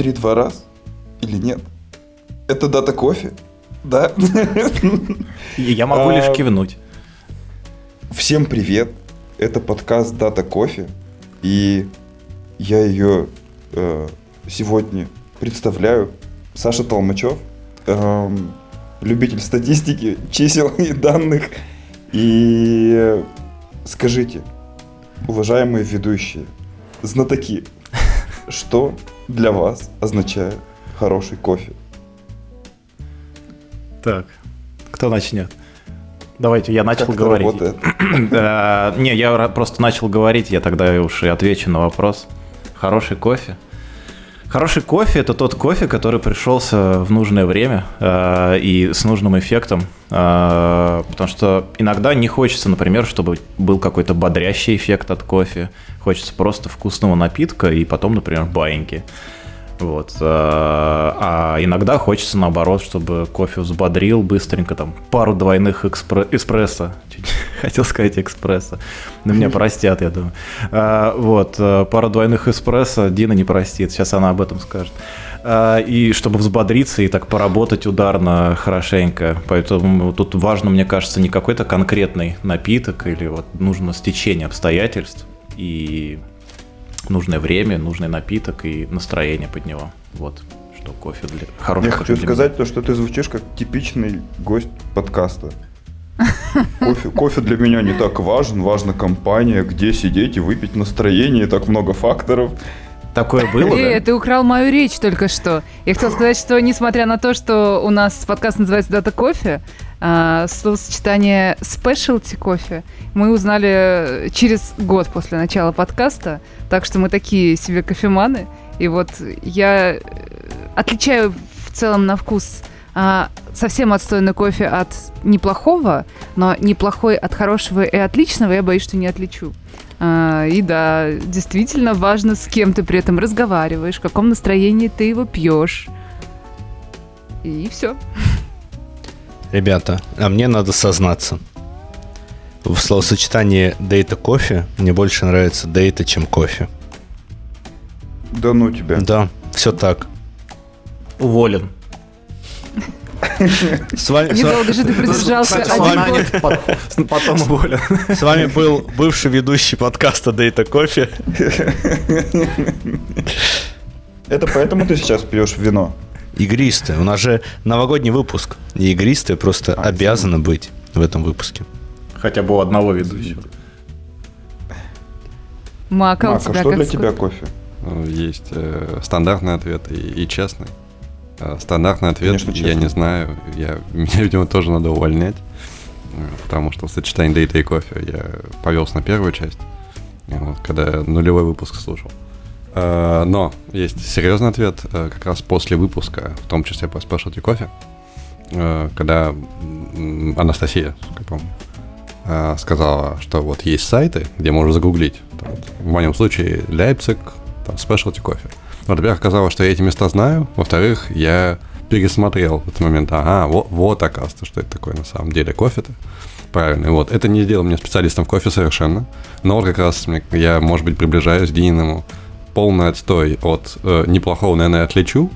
три-два раз или нет? Это дата кофе? Да? Я могу лишь А, кивнуть. Всем привет! Это подкаст Дата Кофе. И я ее э, сегодня представляю. Саша Толмачев, эм, любитель статистики, чисел и данных. И э, скажите, уважаемые ведущие, знатоки, что для вас означает хороший кофе? Так, кто начнет? Давайте, я начал Как говорить. Не, я просто начал говорить, я тогда уж и отвечу на вопрос. Хороший кофе. Хороший кофе – это тот кофе, который пришелся в нужное время э, и с нужным эффектом. Э, потому что иногда не хочется, например, чтобы был какой-то бодрящий эффект от кофе. Хочется просто вкусного напитка и потом, например, баиньки. Вот. э, А иногда хочется наоборот, чтобы кофе взбодрил быстренько, там, пару двойных экспре- эспрессо. Хотел сказать экспрессо. Но меня простят, я думаю. А, Вот. э, Пару двойных эспрессо Дина не простит. Сейчас она об этом скажет. И чтобы взбодриться и так поработать ударно хорошенько. Поэтому тут важно, мне кажется, не какой-то конкретный напиток или вот нужно стечение обстоятельств и нужное время, нужный напиток и настроение под него. Вот что кофе для хороший Я кофе хочу для сказать то, что ты звучишь как типичный гость подкаста. Кофе, кофе для меня не так важен, важна компания, где сидеть и выпить настроение, так много факторов. Такое было, Э, да? ты украл мою речь только что. Я хотела сказать, что несмотря на то, что у нас подкаст называется «Дата кофе», а, словосочетание «спешлти кофе» мы узнали через год после начала подкаста, так что мы такие себе кофеманы. И вот я э, отличаю в целом на вкус а, совсем отстойный кофе от неплохого, но неплохой от хорошего и отличного я боюсь, что не отличу. А, и да, действительно важно, с кем ты при этом разговариваешь, в каком настроении ты его пьешь. И все. Ребята, а мне надо сознаться. В словосочетании дейта кофе мне больше нравится дейта, чем кофе. Да ну тебя. Да, все так. Уволен. С вами, с ва- Недолго же ты продержался Сначала один нанят, год. пот- Потом уволен. с вами был бывший ведущий подкаста Дейта Кофе. Это поэтому ты сейчас пьешь вино. Игристое. У нас же новогодний выпуск. И игристое просто А, обязано быть в этом выпуске. Хотя бы у одного ведущего. Мак, а у тебя что как для с тебя кофе? Есть э, стандартный ответ и, и честный. Э, Стандартный ответ Конечно, я честный. не знаю. Я, меня, видимо, тоже надо увольнять. Потому что в сочетании дейта и кофе я повелся на первую часть, вот, когда я нулевой выпуск слушал. Э, Но есть серьезный ответ э, как раз после выпуска, в том числе по Specialty кофе, когда Анастасия, как я помню, сказала, что вот есть сайты, где можно загуглить. Там в моем случае Leipzig, там Specialty кофе. Во-первых, оказалось, что я эти места знаю. Во-вторых, я пересмотрел в этот момент. Ага, вот, вот оказывается, что это такое на самом деле кофе-то. Правильно. Вот это не сделал меня специалистом в кофе совершенно. Но вот как раз я, может быть, приближаюсь к Дининому. Полный отстой от э, неплохого, наверное, отличу.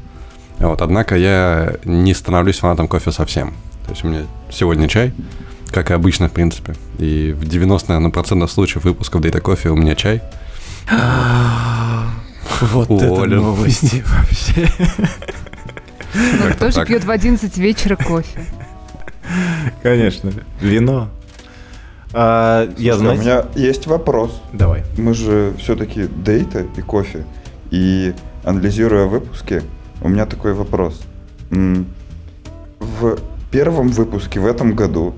Вот, однако я не становлюсь фанатом кофе совсем. То есть у меня сегодня чай, как и обычно, в принципе. И в 90, наверное, процентов случаев выпусков Дейта кофе у меня чай. Вот это Уволен. новости вообще. Ну, кто же пьет в 11 вечера кофе? Конечно. Вино. А, я, Слушай, у меня есть вопрос. Давай. Мы же все-таки дейта и кофе. И анализируя выпуски, у меня такой вопрос. В первом выпуске в этом году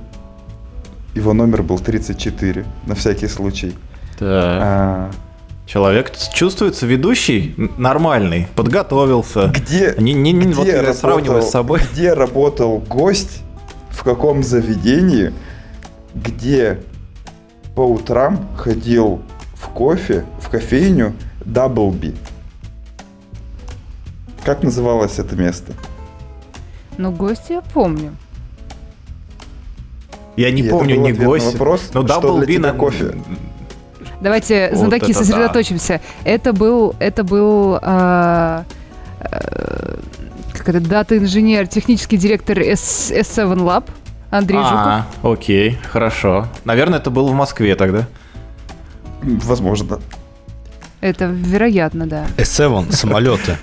его номер был 34, на всякий случай. Так. А, Человек чувствуется ведущий нормальный, подготовился. где Не, не, не, где вот я работал- сравниваю с собой. Где работал гость, в каком заведении, где по утрам ходил в кофе, в кофейню Даблби. Как называлось это место? Ну, гости я помню. Я не И помню ни гость. вопрос, но Даблби на кофе? Давайте, Вот знатоки, это да. сосредоточимся. Это был, это был а, э, как это, дата-инженер, технический директор S- S7 Lab Андрей Жуков. А, окей, хорошо. Наверное, это было в Москве тогда. Возможно. Это вероятно, да. S7, самолеты.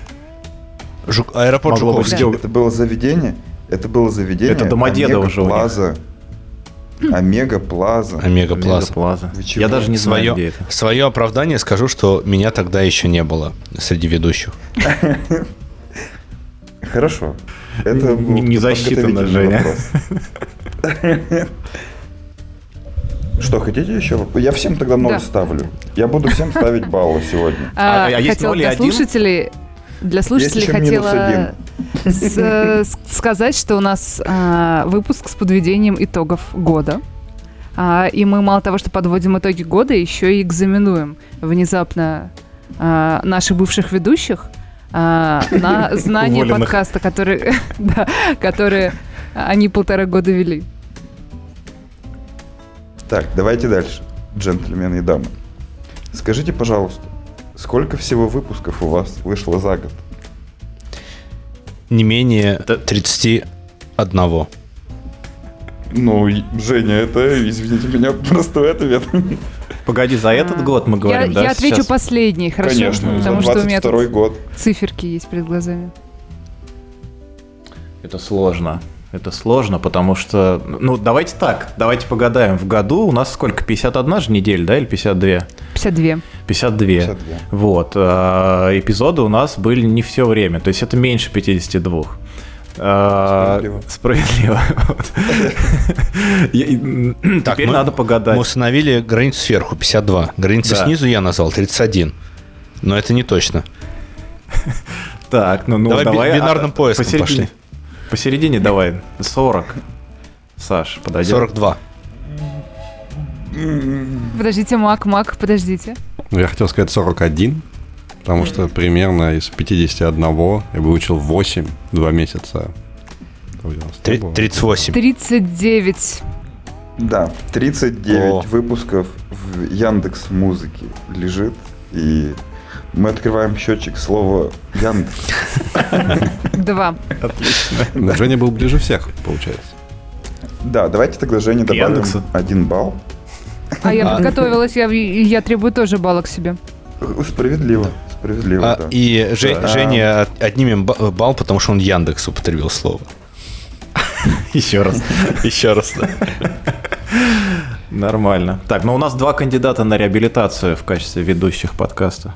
Жук- Аэропорт Могло быть Жуковский. где- Это было заведение. Это было заведение. Это Домодедово Омега же у них. Омега Плаза. Омега Плаза. Я даже не знаю, Свое, где это. свое оправдание скажу, что меня тогда еще не было среди ведущих. Хорошо. Это Не- был не засчитано, подготовительный Женя. вопрос. Что, хотите еще? Я всем тогда ноль Да. ставлю. Я буду всем ставить баллы сегодня. А- А, а есть и для один? слушателей, для слушателей хотела э, сказать, что у нас а, выпуск с подведением итогов года. А, и мы мало того, что подводим итоги года, еще и экзаменуем внезапно а, наших бывших ведущих а, на знание Уволенных. подкаста, который, да, которые они полтора года вели. Так, давайте дальше, джентльмены и дамы. Скажите, пожалуйста, сколько всего выпусков у вас вышло за год? Не менее Это- 31. Ну, Женя, это, извините меня, простой ответ. Погоди, за этот год мы говорим, я, да? я отвечу сейчас? последний, хорошо? Конечно, за Потому что у меня 22 тут год. циферки есть перед глазами. Это сложно. Это сложно, потому что... Ну, давайте так, давайте погадаем. В году у нас сколько? 51 же неделя, да, или 52? 52. 52. 52. Вот. а, Эпизоды у нас были не все время, то есть это меньше 52. А, Справедливо. Справедливо. Теперь надо погадать. Мы установили границу сверху 52. Границу снизу я назвал 31. Но это не точно. Так, ну, ну Давай давай. бинарным а, поиском посередине. пошли. Посередине давай. 40. Саш, подойдет. 42. Подождите, Мак, Мак, подождите. Ну, я хотел сказать 41, потому что примерно из 51 я выучил 8 два месяца. Что у нас там Три- было? 38. 39. Да, 39 О. выпусков в Яндекс Музыке лежит, и мы открываем счетчик слова Яндекс. Два. Но Женя был ближе всех, получается. Да, давайте тогда Жене добавим один балл. А я А. подготовилась, я, я требую тоже балла к себе. Справедливо, справедливо, А, да. и Же- Да. Женя от- отнимем ба- балл, потому что он Яндекс употребил слово. Еще раз. Еще раз. Нормально. Так, ну у нас два кандидата на реабилитацию в качестве ведущих подкаста.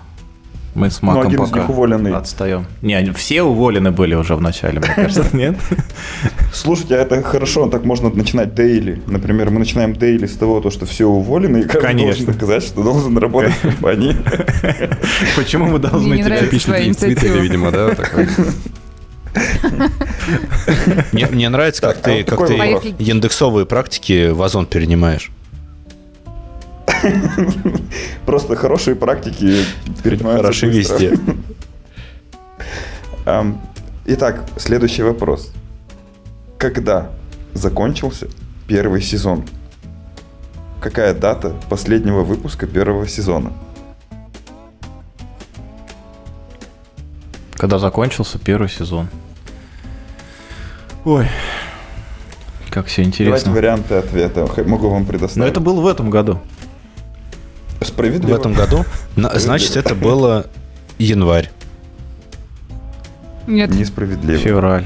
Мы с Ну, Маком один из пока них уволенный. отстаем. Не, они все уволены были уже в начале, мне кажется, нет? Слушайте, а это хорошо, так можно начинать дейли. Например, мы начинаем дейли с того, то, что все уволены, и каждый Конечно. должен доказать, что должен работать в компании. Почему мы должны тебя Твиттере, инициатива. видимо, да? Мне, нравится, как ты, а ты индексовые практики в Озон перенимаешь. Просто хорошие практики перенимаются Хороши. Ам, Итак, следующий вопрос. Когда закончился первый сезон? Какая дата последнего выпуска первого сезона? Когда закончился первый сезон. Ой, как все Давайте интересно. варианты ответа. Могу вам Но предоставить. это было в этом году. В справедливо. этом году. На- Значит, это было январь. Нет. Несправедливо. Февраль.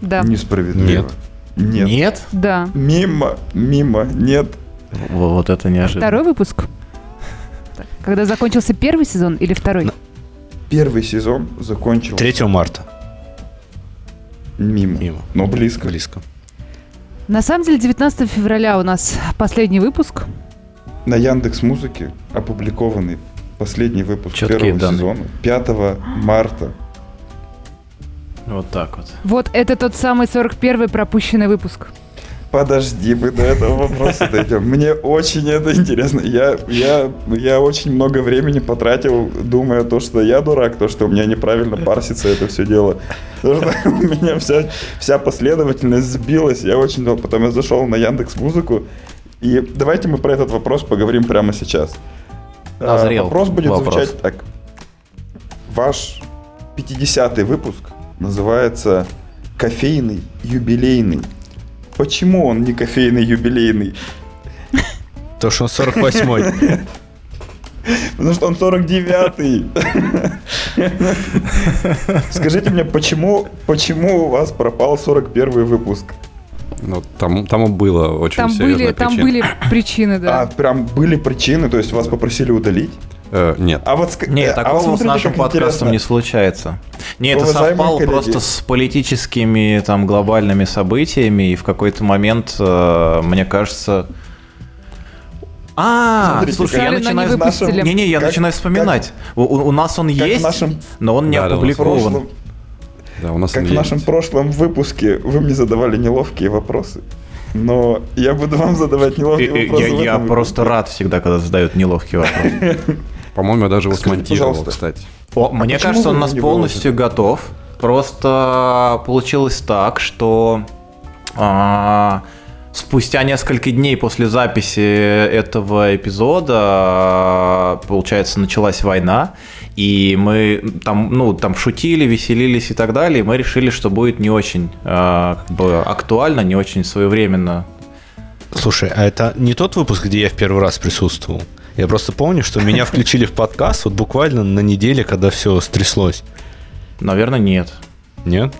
Да. Несправедливо. Нет. Нет? Да. Мимо, мимо, нет. Во- Вот это неожиданно. Второй выпуск. Когда закончился первый сезон или второй? Первый сезон закончился 3 марта. мимо. Мимо. Но близко. Близко. На самом деле 19 февраля у нас последний выпуск. На Яндекс Музыке опубликованный последний выпуск Чёткие первого данные. сезона 5 марта. Вот так вот. Вот это тот самый 41-й пропущенный выпуск. Подожди, мы до этого вопроса дойдем. Мне очень это интересно. Я, я, я очень много времени потратил, думая то, что я дурак, то, что у меня неправильно парсится это все дело. Потому что у меня вся, вся последовательность сбилась. Я очень долго... Потом я зашел на Яндекс Музыку. И давайте мы про этот вопрос поговорим прямо сейчас. А, Назрел Вопрос будет вопрос. звучать так. Ваш 50-й выпуск называется «Кофейный юбилейный». Почему он не кофейный юбилейный? То, что он 48-й. Потому что он 49-й. Скажите мне, почему, почему у вас пропал 41 выпуск? Ну, там, там было очень Там серьезная были, там причина. были причины, А, да. прям были причины, то есть вас попросили удалить? Э, нет. А вот ск- Не, э, а такого вот с нашим как подкастом интересно. не случается. Не, это совпало коллеги. просто с политическими там глобальными событиями, и в какой-то момент, э, мне кажется... А, Смотрите, слушай, я начинаю... Не-не, я Как- начинаю вспоминать. У, у- у нас он Как есть, нашем но он не Да, да, опубликован. прошлом, Да, у нас как в нашем есть. прошлом выпуске вы мне задавали неловкие вопросы. Но я буду вам задавать неловкие и- вопросы. Я, в я этом просто выпуске. рад всегда, когда задают неловкие вопросы. По-моему, я даже его смонтировал, кстати. О, мне почему кажется, он у нас полностью готов. Просто получилось так, что а, спустя несколько дней после записи этого эпизода, получается, началась война, и мы там, ну, там шутили, веселились и так далее, и мы решили, что будет не очень а, как бы актуально, не очень своевременно. Слушай, а это не тот выпуск, где я в первый раз присутствовал? Я просто помню, что меня включили в подкаст вот буквально на неделе, когда все стряслось. Наверное, нет. Нет?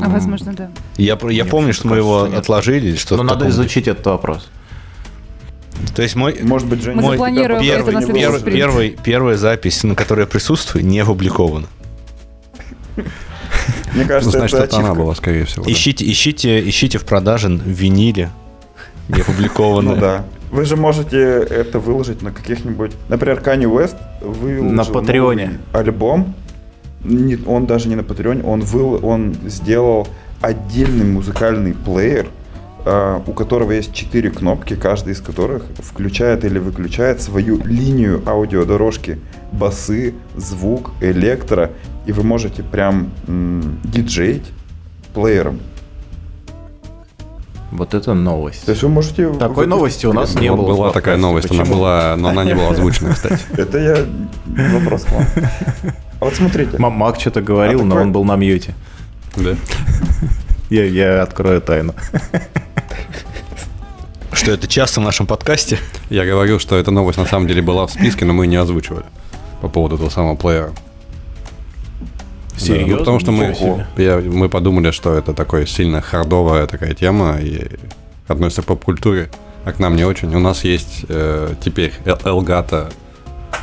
А возможно, да. Я, я Мне помню, что мы его кажется, что нет. отложили или что-то Но надо таком изучить этот вопрос. То есть мой, Может быть, Женя, Мы тебя запланируем это первый, на первый- первый- первая запись, на которой я присутствую, не опубликована. Мне Ну, кажется, значит, это это она была, скорее всего. да. Ищите, ищите, ищите в продаже виниле, не опубликованное. Ну да. Вы же можете это выложить на каких-нибудь... Например, Kanye West выложил На Патреоне. альбом. Не- он даже не на Патреоне, он, выл, он сделал отдельный музыкальный плеер, а, у которого есть четыре кнопки, каждая из которых включает или выключает свою линию аудиодорожки. Басы, звук, электро. И вы можете прям м, диджеить плеером. Вот это новость. То есть вы можете... Такой выпустить новости у нас не Вот было была такая новость, она была, но она не была озвучена, кстати. Это я вопрос к вам. А вот смотрите. М- Мак что-то говорил, А но он был на мьюте. Да. Я, я открою тайну. Что это часто в нашем подкасте? Я говорил, что эта новость на самом деле была в списке, но мы не озвучивали по поводу этого самого плеера. Серьезно? Да, ну, потому что мы, я- мы подумали, что это такая сильно хардовая такая тема и относится к поп-культуре, а к нам не очень. У нас есть э, теперь Эл- Elgato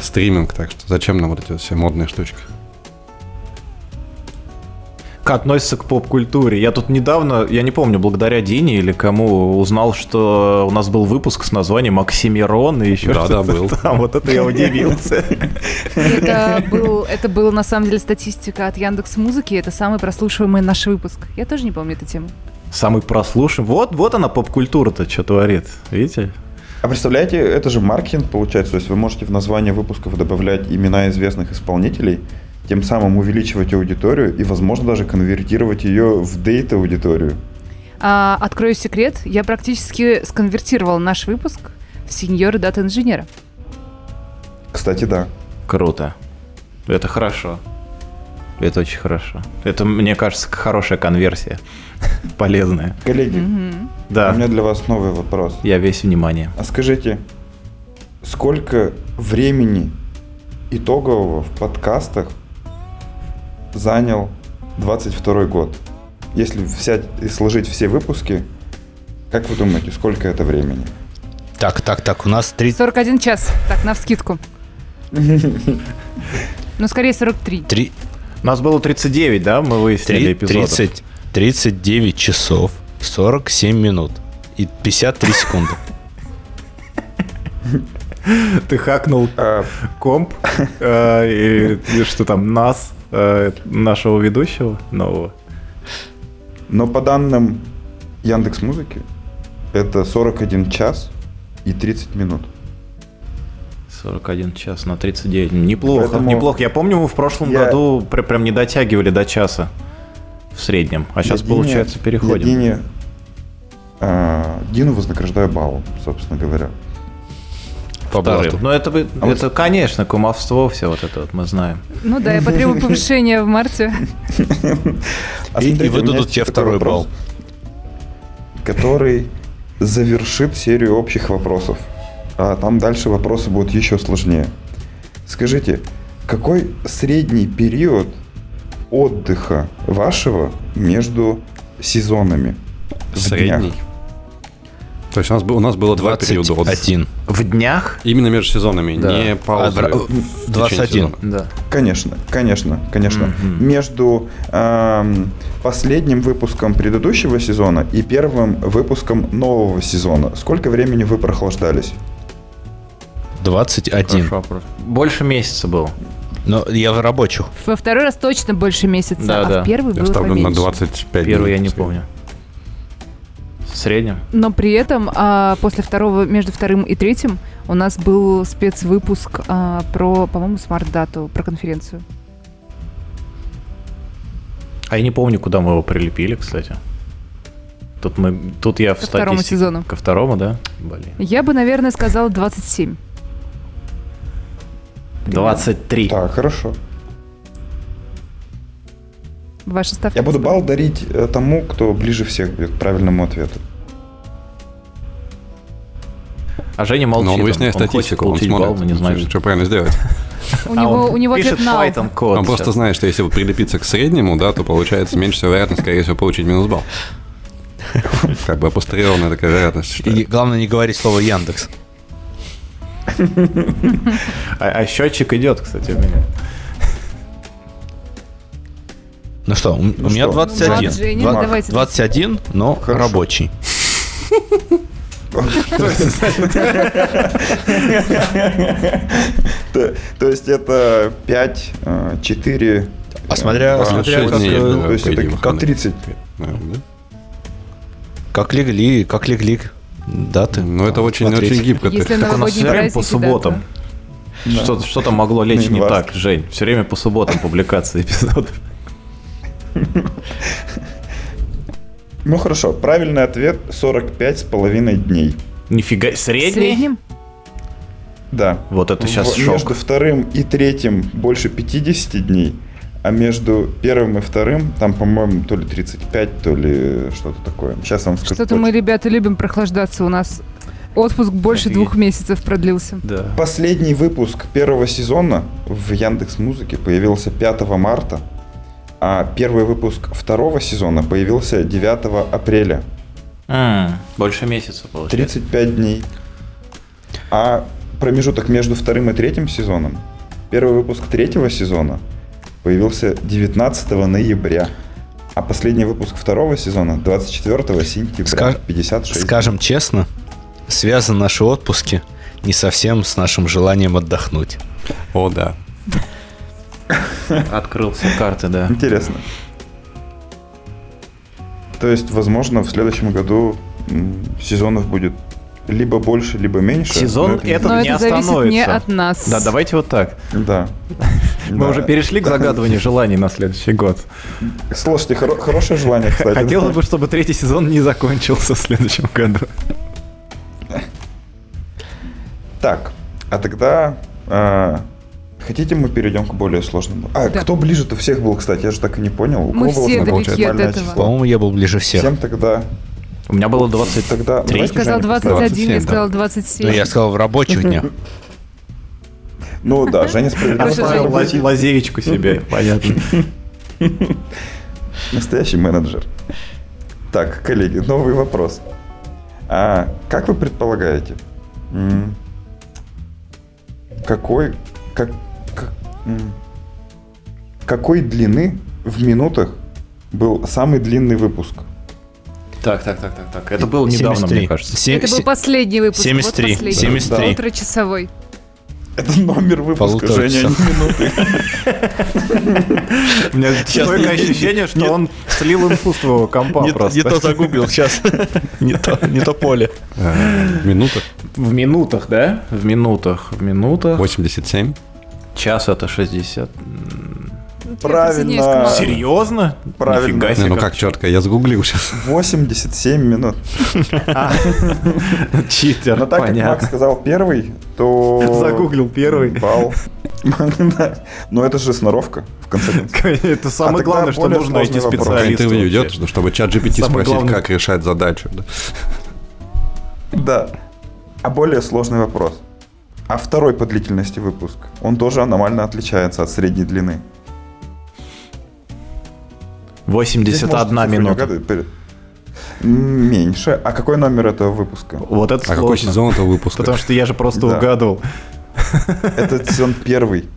стриминг, так что зачем нам вот эти вот все модные штучки? Как относится к поп-культуре? Я тут недавно, я не помню, благодаря Дине или кому, узнал, что у нас был выпуск с названием «Оксимирон» и еще Да, да, что-то был. там. Вот это я удивился. Это, был, это была на самом деле статистика от Яндекс Музыки. Это самый прослушиваемый наш выпуск. Я тоже не помню эту тему. Самый прослушан. Вот, вот она поп-культура-то что творит. Видите? А представляете, это же маркетинг получается. То есть вы можете в название выпусков добавлять имена известных исполнителей, тем самым увеличивать аудиторию и, возможно, даже конвертировать ее в дейт-аудиторию. А, открою секрет. Я практически сконвертировал наш выпуск в сеньора дата инженера. Кстати, да. Круто. Это хорошо. Это очень хорошо. Это, мне кажется, хорошая конверсия. Полезная. Коллеги, Мгм. Да, у меня для вас новый вопрос. я весь внимание. А скажите, сколько времени итогового в подкастах занял 22 год? Если взять и сложить все выпуски, как вы думаете, сколько это времени? Так, так, так, у нас 30, 41 час. Так, на вскидку. Ну, скорее 43. три- У нас было 39, да? Мы выяснили три- эпизодов. 30, 39 часов, 47 минут и 53 секунды. Ты хакнул А, комп э, и, что там, нас, э, нашего ведущего нового. Но по данным Яндекс Музыки, это 41 час и 30 минут. 41 час на 39. Неплохо, Поэтому неплохо. Я помню, мы в прошлом я- году пр- прям не дотягивали до часа в среднем. А сейчас, Я Дине- получается, переходим. Я А, Дину вознаграждаю баллом, собственно говоря. По блату. Ну, это, бы- А вот- это, конечно, кумовство, все вот это вот мы знаем. Ну да, я потребую повышения в марте. И- выдадут тебе второй балл. Который завершит серию общих вопросов. А там дальше вопросы будут еще сложнее. Скажите, какой средний период отдыха вашего между сезонами? в Средний. То есть у нас, у нас было два периода отдыха. 21. В днях? Именно между сезонами, Да. не А, паузы. течение 21. сезона. Да. Конечно, конечно, конечно. Мгм. Между эм, последним выпуском предыдущего сезона и первым выпуском нового сезона. Сколько времени вы прохлаждались? 21. Хороший вопрос. Больше месяца был. Но я в рабочих. Во второй раз точно больше месяца, Да, а да. в первый Я было ставлю на поменьше. 25 Первый дней. я не помню. В среднем? Но при этом а, после второго, между вторым и третьим у нас был спецвыпуск а, про, по-моему, смарт-дату, про конференцию. А я не помню, куда мы его прилепили, кстати. Тут мы, тут я в Ко второму статистике- сезону. Ко второму, да? Блин. Я бы, наверное, сказала 27. 23. Так, хорошо. Ваша ставка? Я буду балл дарить э, тому, кто ближе всех будет к правильному ответу. А Женя молчит. Но он выясняет хочет статистику, он смотрит, балл, но не знает, что, что. правильно сделать. У А него, он у него пишет Python код. Он просто знает, что если прилепиться к среднему, да, то получается меньше всего вероятность, скорее всего, получить минус балл. Как бы апостерированная такая вероятность. И главное не говорить слово Яндекс. А, а счетчик идет, кстати, у меня. Ну что, у, у меня что? 21. Влад, Женя, Два- давайте. 21, но Хорошо. рабочий. То, есть это 5, 4... А смотря- шесть как, э, то есть это как выходные. 30. Наверное, да? Как легли, как легли даты. Ну, это очень, Смотреть. очень гибко. Если так. У нас все время по да, субботам. Что, что-то могло лечь не так, Жень. Все время по субботам публикации эпизодов. Ну хорошо, правильный ответ 45 с половиной дней. Нифига, В средний? среднем? Да. Вот это сейчас В- шок. Между вторым и третьим больше 50 дней, а между первым и вторым там, по-моему, то ли 35, то ли что-то такое. Сейчас вам скажу. Что-то мы, ребята, любим прохлаждаться. У нас отпуск больше Офигеть. двух месяцев продлился. Да. Последний выпуск первого сезона в Яндекс Музыке появился 5 марта, а первый выпуск второго сезона появился 9 апреля. М, больше месяца получается. 35 дней. А промежуток между вторым и третьим сезоном, первый выпуск третьего сезона появился 19 ноября, а последний выпуск второго сезона 24 сентября, Ска- 56. Скажем честно, связаны наши отпуски не совсем с нашим желанием отдохнуть. О, да. Открыл все карты, да. Интересно. То есть, возможно, в следующем году сезонов будет либо больше, либо меньше. Сезон но не это Но не это зависит не остановится. от нас. Да, давайте вот так. Да. Мы уже перешли к загадыванию желаний на следующий год. Слушайте, хоро- хорошее желание, кстати. Хотелось бы, чтобы третий сезон не закончился в следующем году. Так, а тогда а, хотите мы перейдем к более сложному? А, Да. кто ближе-то всех был, кстати, я же так и не понял. У Мы кого все далеки от этого. число? По-моему, я был ближе всех. Всем тогда, У меня было 20. тогда Три. Я давайте сказал Женя 21, я 27, сказал да. 27. Ну, я сказал в рабочих днях. Ну да, Женя справедливо. Сказал, лазеечку себе, понятно. Настоящий менеджер. Так, коллеги, новый вопрос. А как вы предполагаете, какой, как, какой длины в минутах был самый длинный выпуск? Так, так, так, так, так. Это было недавно, 73. мне кажется. Се- Это был последний выпуск. 73, Вот последний. 73. Полуторачасовой. Это номер выпуска, Полутора Женя, а не часа. минуты. У меня стойкое ощущение, что он слил инфу с твоего компа Не, просто. не то загуглил сейчас. не, то, поле. Э, Минута. В минутах, да? В минутах. В минутах. 87. Час это 60. М, Я присоединяюсь к Правильно. Серьезно? Правильно. Нифига Не, себе. ну как четко, я загуглил сейчас. 87 минут. Читер, Но так как Макс сказал первый, то... Загуглил первый. Балл. Да. Но это же сноровка, в конце концов. Это А самое тогда главное, что нужно найти специалиста. интервью идет, ну, чтобы чат GPT спросить, как решать задачу. да. Да. А более сложный вопрос. А второй по длительности выпуск, он тоже аномально отличается от средней длины. Здесь 81 можете цифру не минута. Перед- Меньше. А какой номер этого выпуска? Вот это А какой сложно. сезон этого выпуска? Потому что я же просто Да. угадывал. Это сезон первый.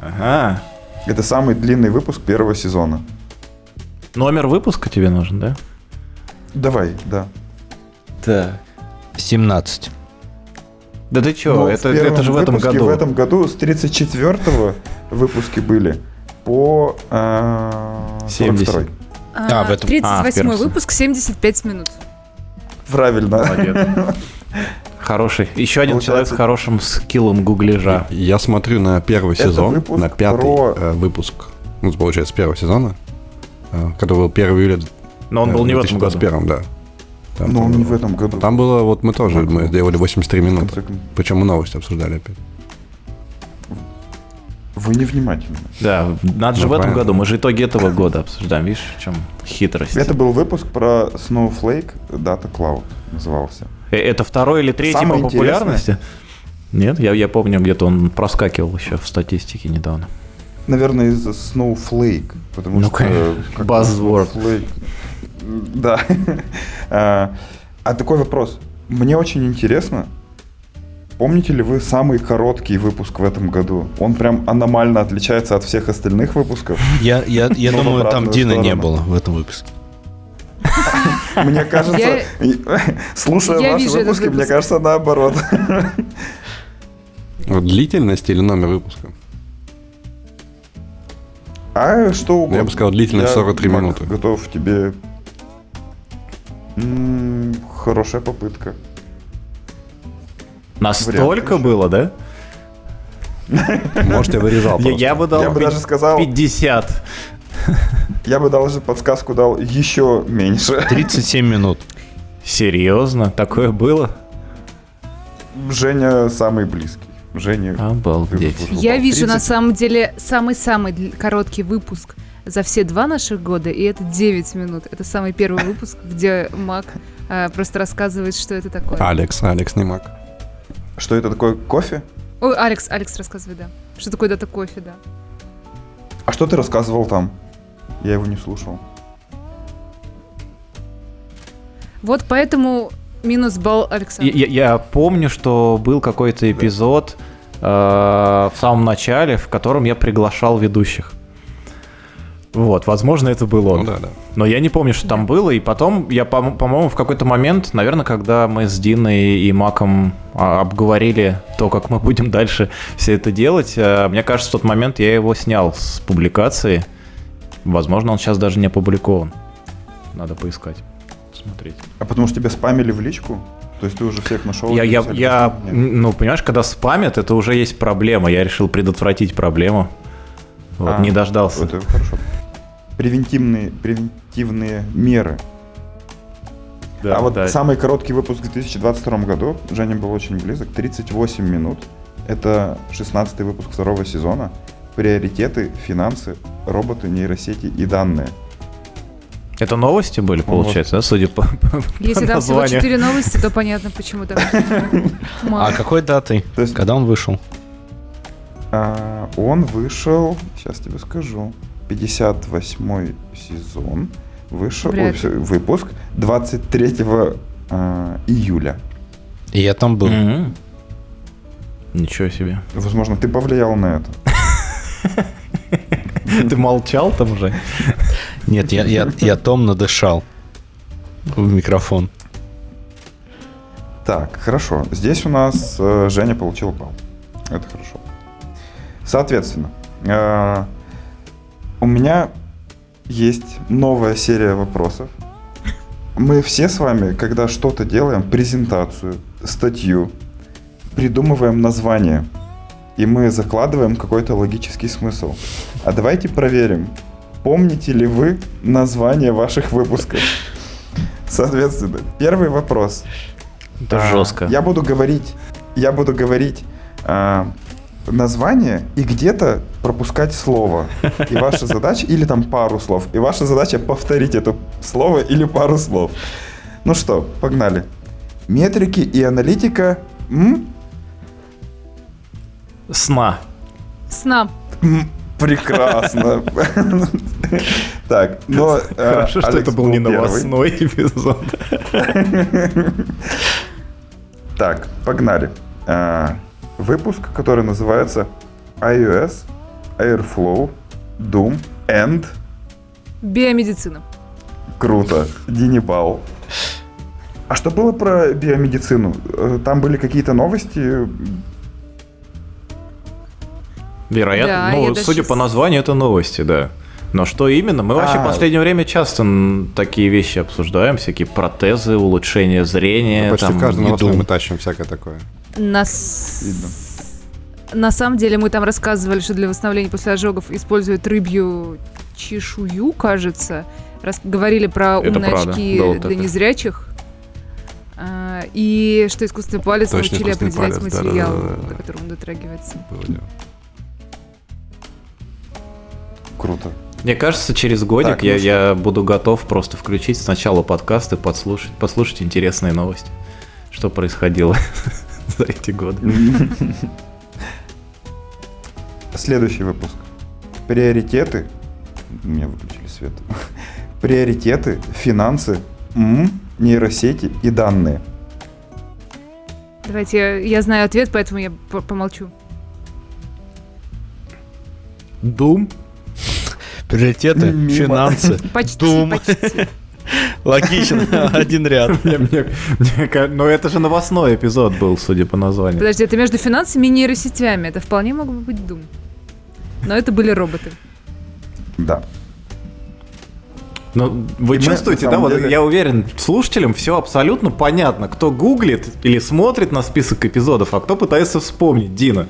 Ага. Это самый длинный выпуск первого сезона. Номер выпуска тебе нужен, да? Давай, да. Так. 17. Да ты чё, Ну, это, это же в этом году. В этом году с 34 выпуски были по э, 70. 42. А, в этом- 38 А, выпуск, 75 минут. Правильно. Молодец. Хороший. Еще один Получается- человек с хорошим скиллом гугляжа. Я смотрю на первый Это сезон, выпуск на пятый про- э, выпуск, ну, получается, первого сезона, э, который был 1 июля Но он э, был не в этом году. 2021, да. Там, Но он было- не в этом году. Там было, вот мы тоже, мы сделали 83 В минуты. Причем мы новости обсуждали опять. Вы невнимательны. Да, надо же Ну, в этом понятно. году. Мы же итоги этого года обсуждаем. Видишь, в чем хитрость? Это был выпуск про Snowflake Data Cloud назывался. Э, Это второй или третий Самое по популярности? Нет, я, я помню, где-то он проскакивал еще в статистике недавно. Наверное, из-за Snowflake. Потому Ну, что... конечно. как Buzzword. Snowflake. Да. А а такой вопрос. Мне очень интересно, помните ли вы самый короткий выпуск в этом году? Он прям аномально отличается от всех остальных выпусков. Я, я, я думаю, там обратную Дины не сторону. было в этом выпуске. Мне кажется, слушая ваши выпуски, мне кажется, наоборот. Длительность или номер выпуска? А что угодно. Я бы сказал, длительность Я, 43 Мак, минуты. готов тебе... М, Хорошая попытка. Настолько было, да? Может, я вырезал Я, просто. я бы дал Я бы пи- даже сказал, 50. я бы даже подсказку дал еще меньше. 37 минут. Серьезно? Такое было? Женя самый близкий. Женя... Обалдеть. Я вижу на 30. самом деле самый-самый дл- короткий выпуск за все два наших года, и это 9 минут. Это самый первый выпуск, где Мак а, просто рассказывает, что это такое. Алекс, Алекс не маг. Что это такое? Кофе? Ой, Алекс, Алекс рассказывает, да. Что такое дата кофе, да. А что ты рассказывал там? Я его не слушал. Вот поэтому минус балл Александра. Я, я- я помню, что был какой-то эпизод э, в самом начале, в котором я приглашал ведущих. Вот, возможно, это был он. Ну да, да. Но я не помню, что там было. И потом, я, по- по-моему, в какой-то момент, наверное, когда мы с Диной и Маком а, обговорили то, как мы будем дальше все это делать, э, мне кажется, в тот момент я его снял с публикации. Возможно, он сейчас даже не опубликован. Надо поискать, посмотреть. А потому что тебя спамили в личку? То есть ты уже всех нашел? Я, я, я, ну, понимаешь, когда спамят, это уже есть проблема. Я решил предотвратить проблему. Вот, А, не дождался. Это хорошо. Превентивные, превентивные меры. Да, а вот да. самый короткий выпуск в 2022 году, Женя был очень близок, 38 минут. Это 16 выпуск второго сезона. Приоритеты, финансы, роботы, нейросети и данные. Это новости были, получается, да, судя по, по Если там всего названию? 4 новости, то понятно, почему там. А какой есть Когда он вышел? а, он вышел, сейчас тебе скажу, 58 сезон, вышел Вряд выпуск 23 а, июля. И я там был. Мгм. Ничего себе. Возможно, ты повлиял на это. Ты молчал там уже? Нет, я, я, я томно дышал в микрофон. Так, хорошо. Здесь у нас э, Женя получил балл. Это хорошо. Соответственно, э, у меня есть новая серия вопросов. Мы все с вами, когда что-то делаем, презентацию, статью, придумываем название. и мы закладываем какой-то логический смысл. А давайте проверим, помните ли вы название ваших выпусков. Соответственно, первый вопрос. Это А, жестко. Я буду говорить, я буду говорить а, название и где-то пропускать слово. И ваша задача, или там пару слов, и ваша задача повторить это слово или пару слов. Ну что, погнали. Метрики и аналитика. М? Сна. Сна. М, Прекрасно. Так, но... э, Хорошо, что это был не новостной эпизод. Так, погнали. А, Выпуск, который называется iOS, Airflow, Doom and... Биомедицина. Круто. Динибал. А что было про биомедицину? Э, Там были какие-то новости? Вероятно, Да, ну, судя щас- по названию, это новости, да. Но что именно? Мы вообще А. в последнее время часто такие вещи обсуждаем, всякие протезы, улучшение зрения. Почти там, в каждом новостном мы тащим всякое такое. Нас... Видно. На самом деле мы там рассказывали, что для восстановления после ожогов используют рыбью чешую, кажется. Раз... Говорили про Это умные правда, очки да, вот для это. незрячих. А, и что искусственный палец Точно, научили искусственный определять палец, материал, да-да-да-да. до которого он дотрагивается. Круто. Мне кажется, через годик Так, я, ну что? я буду готов просто включить сначала подкасты, подслушать, послушать интересные новости, что происходило за эти годы. Следующий выпуск. Приоритеты. У меня выключили свет. Приоритеты, финансы, нейросети и данные. Давайте, я, я знаю ответ, поэтому я по- помолчу. Дум? Приоритеты, Мимо. финансы. Почти, Дум. почти. Логично, один ряд. Мне- мне- мне ка- Но это же новостной эпизод был, судя по названию. Подожди, это между финансами и нейросетями. Это вполне мог бы быть Doom. Но это были роботы. Да. Ну, вы И мы, чувствуете, на да? самом Вот деле- я уверен, слушателям все абсолютно понятно. Кто гуглит или смотрит на список эпизодов, а кто пытается вспомнить. Дина,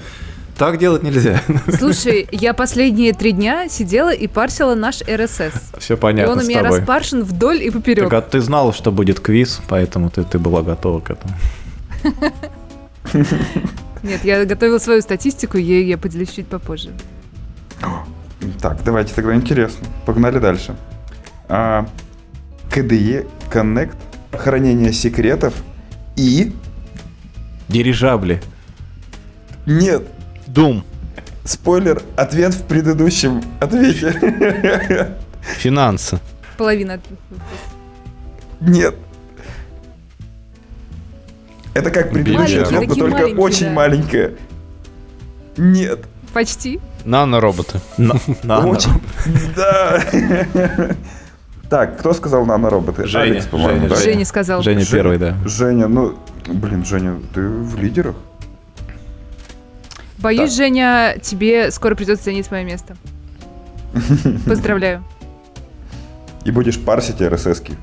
так делать нельзя. Слушай, я последние три дня сидела и парсила наш РСС. Все И понятно он у с меня тобой. распаршен вдоль и поперек. Так, а ты знала, что будет квиз, поэтому ты, ты была готова к этому. Нет, я готовила свою статистику, ею я поделюсь чуть попозже. Так, давайте тогда интересно. Погнали дальше. А, KDE Connect, хранение секретов и... Дирижабли. Нет, Дум, спойлер, ответ в предыдущем ответе. финансы. Половина. Нет. Это как предыдущий Маленькие, ответ, но только очень да. маленькое. Нет. Почти. Нанороботы. На- на- Очень. Да. Так, кто сказал нанороботы? Женя, Алекс, по-моему, Женя, да? Женя. Женя сказал. Женя. первый, да. Женя, ну, блин, Женя, ты в лидерах? Боюсь, Так. Женя, тебе скоро придется занять мое место. Поздравляю. И будешь парсить RSS-ки.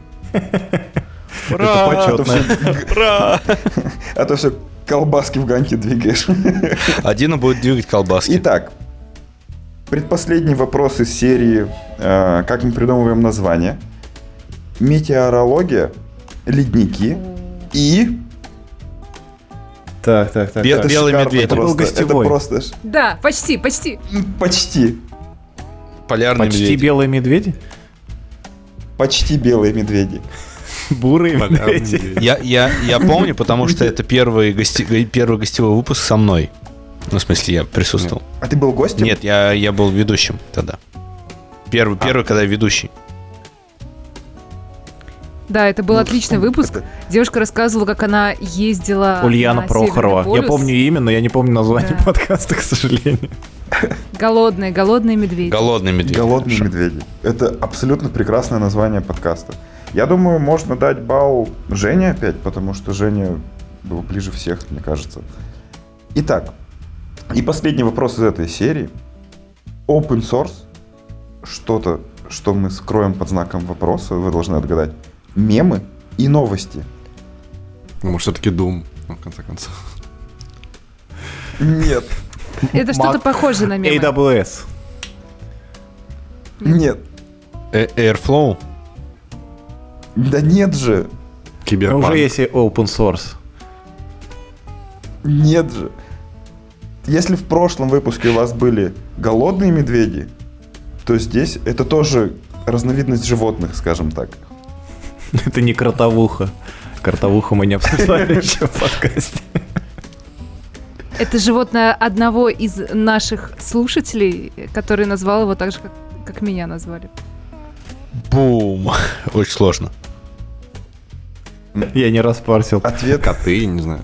Это почетно. А то все колбаски в ганке двигаешь. Один будет двигать колбаски. Итак, предпоследний вопрос из серии э, «Как мы придумываем название?» Метеорология, ледники и... Так, так, так. Бе- так. Белый шикарно медведь. Это был гостевой. Это просто Да, почти, почти. почти, Полярный Почти медведь. белые медведи? почти белые медведи. Бурые медведи. Я, я, я помню, потому что это первый, гости, первый гостевой выпуск со мной. Ну, в смысле, я присутствовал. А ты был гостем? Нет, я, я был ведущим тогда. Первый, первый, когда я ведущий. Да, это был Ну, отличный это- выпуск. Девушка рассказывала, как она ездила Ульяна на Прохорова. Я помню имя, но я не помню название Да. подкаста, к сожалению. Голодные, голодные медведи. Голодный медведь. Голодные Хорошо. медведи. Это абсолютно прекрасное название подкаста. Я думаю, можно дать балл Жене опять, потому что Женя был ближе всех, мне кажется. Итак, и последний вопрос из этой серии. Open source. Что-то, что мы скроем под знаком вопроса, вы должны отгадать. Мемы и новости. Ну, может, все-таки Doom, ну, в конце концов. Нет. Это что-то похожее на мемы. AWS. Нет. Э- Airflow? Да нет же. Киберпанк. Уже есть и open source. Нет же. Если в прошлом выпуске у вас были голодные медведи, то здесь это тоже разновидность животных, скажем так. Это не кротовуха. Кротовуху мы не обсуждали еще в подкасте. Это животное одного из наших слушателей, который назвал его так же, как, как меня назвали. Бум. Очень сложно. Я не распарсил. Ответ, Коты, не знаю.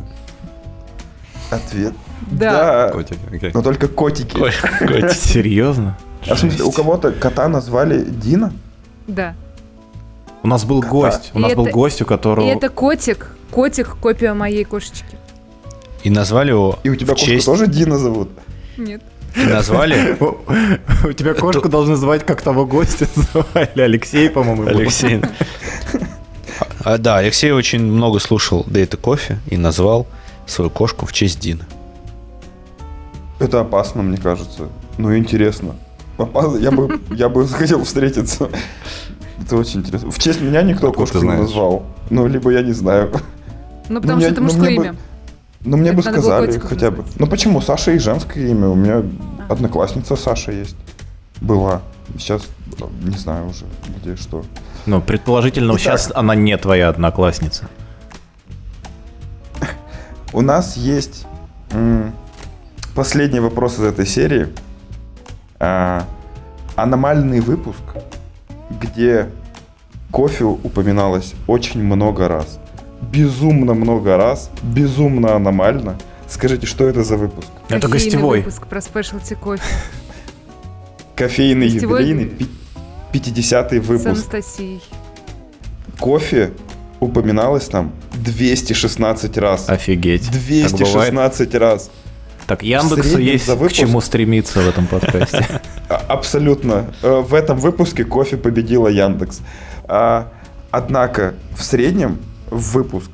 ответ. Да. Котики, окей. но только котики. Ой, котик. Серьезно? А в смысле, у кого-то кота назвали Дина? Да. У нас был гость. У нас был гость, у которого... И это котик. Котик копия моей кошечки. И назвали его И у тебя в кошку честь... тоже Дина зовут? Нет. И назвали У тебя кошку должны звать, как того гостя звали. Алексей, по-моему. Алексей. А, да, Алексей очень много слушал Дейта Кофе и назвал свою кошку в честь Дина. Это опасно, мне кажется. Ну, интересно. Я бы, я бы захотел встретиться. Это очень интересно. В честь меня никто Откуда кошку не назвал. Ну, либо я не знаю. Ну, потому мне- что это ну, мужское имя. Ну, мне бы сказали хотя бы. Ну, почему? Саша и женское имя. У меня А. одноклассница Саша есть. Была. Сейчас не знаю уже, где что. Ну, предположительно, Итак. сейчас она не твоя одноклассница. У нас есть последний вопрос из этой серии. А, аномальный выпуск, где кофе упоминалось очень много раз. Безумно много раз. Безумно аномально. Скажите, что это за выпуск? Это Кофейный гостевой. выпуск про спешлти кофе Кофейный Гостевой? юбилейный пи- 50-й с выпуск. Анастасией. Кофе упоминалось там 216 раз. Офигеть. Так бывает. 216 раз. Так, Яндексу среднем есть за к выпуск- чему стремиться в этом подкасте. А- Абсолютно. Э, В этом выпуске кофе победила Яндекс. А, однако в среднем в выпуск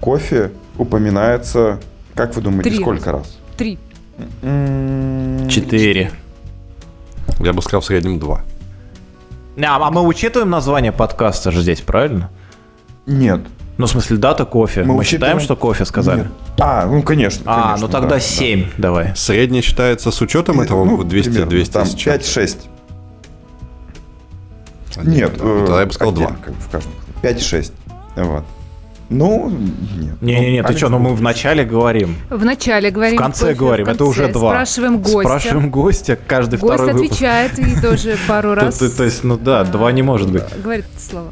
кофе упоминается, как вы думаете, Три сколько раз? Три. М, Четыре. Я бы сказал в среднем два. А а мы учитываем название подкаста же здесь, правильно? Нет. Ну, в смысле, дата кофе. Мы Мы, считаем, что кофе сказали? Нет. А, ну конечно. А, конечно, ну тогда да, да. 7 давай. Средний считается с учетом этого Ну, 200, примерно, 200 там с чем? 5-6. Один. Нет. Ну, тогда я бы сказал отдельно, два. как бы в каждом. 5-6. Вот. Ну, нет. Не-не-не, Ну, ты что, ну мы в начале говорим. В начале говорим В конце кофе, говорим, в это уже конце два. Спрашиваем гостя. Спрашиваем гостя каждый Гость второй выпуск. отвечает и тоже пару раз то- есть, ну да, два не может быть. говорит это слово.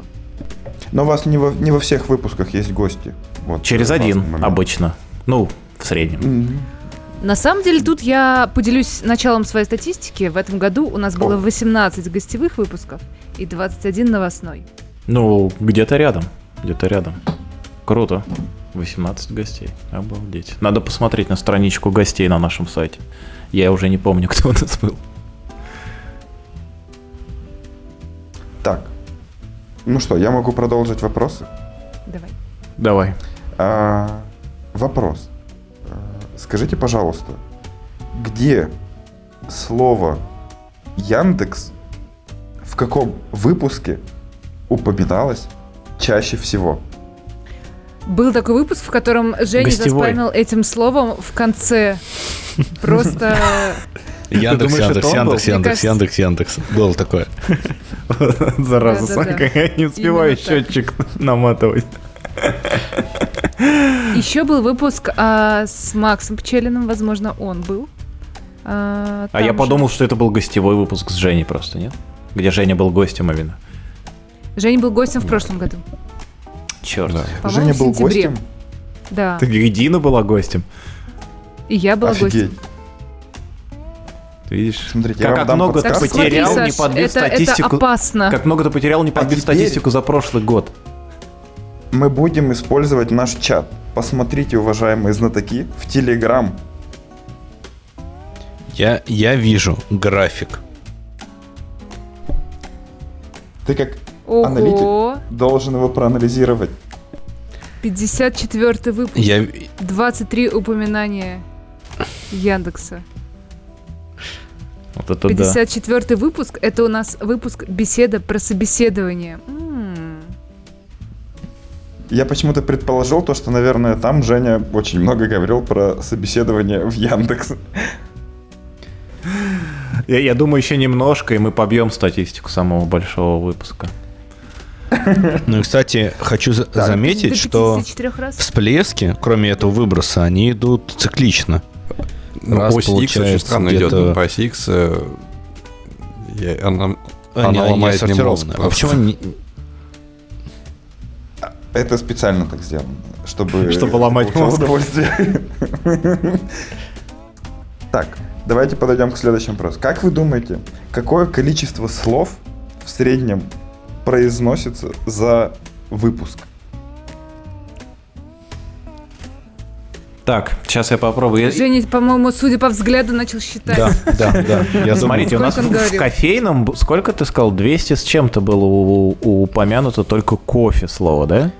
Но у вас не во, не во всех выпусках есть гости. Вот, Через э, один обычно. Ну, в среднем. Мгм. На самом деле, тут я поделюсь началом своей статистики. В этом году у нас было О. 18 гостевых выпусков и 21 новостной. Ну, где-то рядом. Где-то рядом. Круто. 18 гостей. Обалдеть. Надо посмотреть на страничку гостей на нашем сайте. Я уже не помню, кто у нас был. Так. Ну что, я могу продолжить вопросы? Давай. Давай. А, вопрос. А, Скажите, пожалуйста, где слово Яндекс в каком выпуске упоминалось чаще всего? Был такой выпуск, в котором Женя Гостевой. заспамил этим словом в конце. Просто Яндекс, Яндекс? Яндекс, Яндекс, Яндекс, Яндекс. Было такое. Зараза. Санька, я не успеваю счетчик наматывать. еще был выпуск а, с Максом Пчелиным, возможно, он был. А, А я же. подумал, что это был гостевой выпуск с Женей просто, нет? Где Женя был гостем именно. Женя был гостем в прошлом году. Черт. Да. Женя был гостем? Да. Ты и Дина была гостем. И я была Офигеть. гостем. Видишь? Смотрите, я как, как много ты подсказку. смотри, потерял, не подбив это, это статистику. опасно. Как много ты потерял, не подбив теперь- статистику за прошлый год. Мы будем использовать наш чат. Посмотрите, уважаемые знатоки, в Телеграм. Я, я вижу график. Ты как Ого, аналитик. должен его проанализировать. 54 выпуск, Я, 23 упоминания Яндекса. Вот это да. 54 выпуск. Это у нас выпуск беседа про собеседование. Я почему-то предположил то, что, наверное, там Женя очень много говорил про собеседование в Яндекс. Я, я думаю, еще немножко, и мы побьем статистику самого большого выпуска. Ну и, кстати, хочу Так. заметить, что 54 раз. всплески, кроме этого выброса, они идут циклично. Ну, Раз ось X очень странно идет. ну, По оси X э, я- она, Они, Она ломает отсортированы. мозг А почему они... Это специально так сделано, чтобы... Чтобы ломать мозг. Так, давайте подойдем к следующему вопросу. Как вы думаете, какое количество слов в среднем произносится за выпуск? Так, сейчас я попробую. Я- Женя, по-моему, судя по взгляду, начал считать. Да, да, да. Я думаю, Смотрите, у нас в, кофейном, сколько ты сказал, 200 с чем-то было упомянуто только кофе слово, да?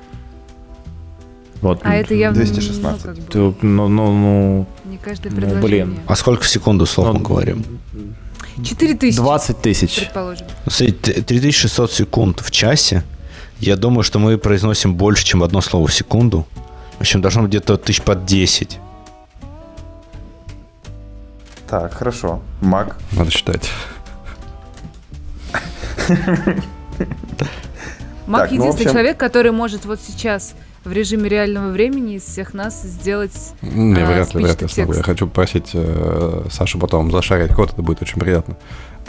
Вот. А это явно 216. ну, как бы, Ну, ну, ну, не каждое Ну, предложение. блин. А сколько в секунду слов Ну, мы говорим? 4 тысячи, 20 тысяч. предположим. Смотрите, т- 3600 секунд в часе. Я думаю, что мы произносим больше, чем одно слово в секунду. В общем, должно быть где-то тысяч под 10. Так, хорошо. Мак. надо считать. Мак Так, ну, единственный общем- человек, который может вот сейчас в режиме реального времени из всех нас сделать... Не, А, вряд ли, вряд ли смогу. Я хочу попросить э, Сашу потом зашарить код, это будет очень приятно.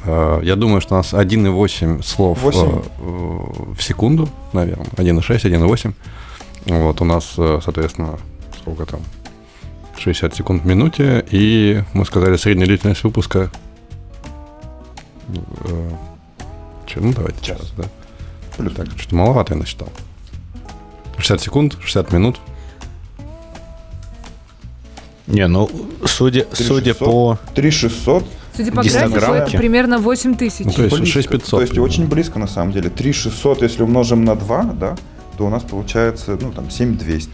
Э, я думаю, что у нас 1,8 слов э, Восемь? э, в секунду, наверное. 1,6, 1,8. Вот у нас, э, соответственно, сколько там? 60 секунд в минуте. И мы сказали, средняя длительность выпуска... э, че, ну, давайте Час. час, да. Плюс. Так, что-то маловато я насчитал. 60 секунд, 60 минут. Не, ну, судя, судя 3600. по... 3600. Судя по графику, это примерно 8 тысяч. Ну, то есть Близко. 6500. То есть очень близко на самом деле. 3600, если умножим на 2, да, то у нас получается, ну, там, 7200.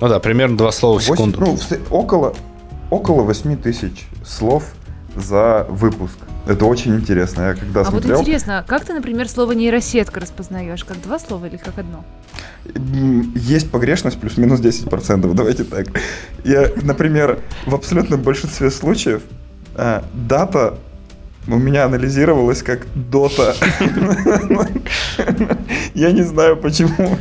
Ну да, примерно два слова в секунду. ну, в се- около, около 8 тысяч слов за выпуск. Это очень интересно. Я когда а вот смотрел, интересно, как ты, например, слово нейросетка распознаешь? Как два слова или как одно? есть погрешность плюс-минус 10%. Давайте так. Я, например, в абсолютном большинстве случаев а, дата у меня анализировалась как дота. Я не знаю почему.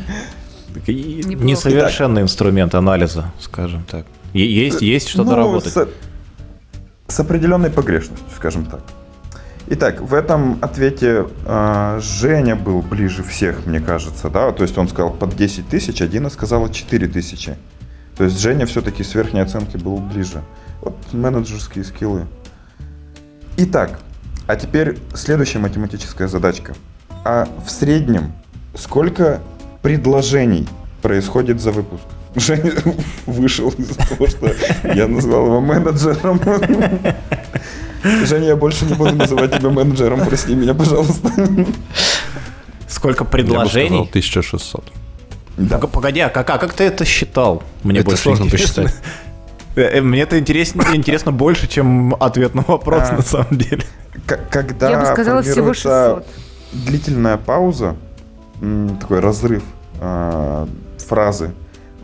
Несовершенный инструмент анализа, скажем так. Есть, есть что Ну, доработать. С, с определенной погрешностью, скажем так. Итак, в этом ответе э, Женя был ближе всех, мне кажется, да, то есть он сказал под 10 тысяч, а Дина сказала 4 тысячи. То есть Женя все-таки с верхней оценки был ближе. Вот менеджерские скиллы. Итак, а теперь следующая математическая задачка. А в среднем сколько предложений происходит за выпуск? Женя вышел из-за того, что я назвал его менеджером. Женя, я больше не буду называть тебя менеджером, прости меня, пожалуйста. Сколько Я бы сказал предложений? 1600. Да. Пог- Погоди, а как, а как ты это считал? Мне Это больше сложно интересно. посчитать. Э, э, Мне это интересно, интересно больше, чем ответ на вопрос, А. на самом деле. К- Когда Я бы сказала всего формируется 600. длительная пауза, такой разрыв а, фразы,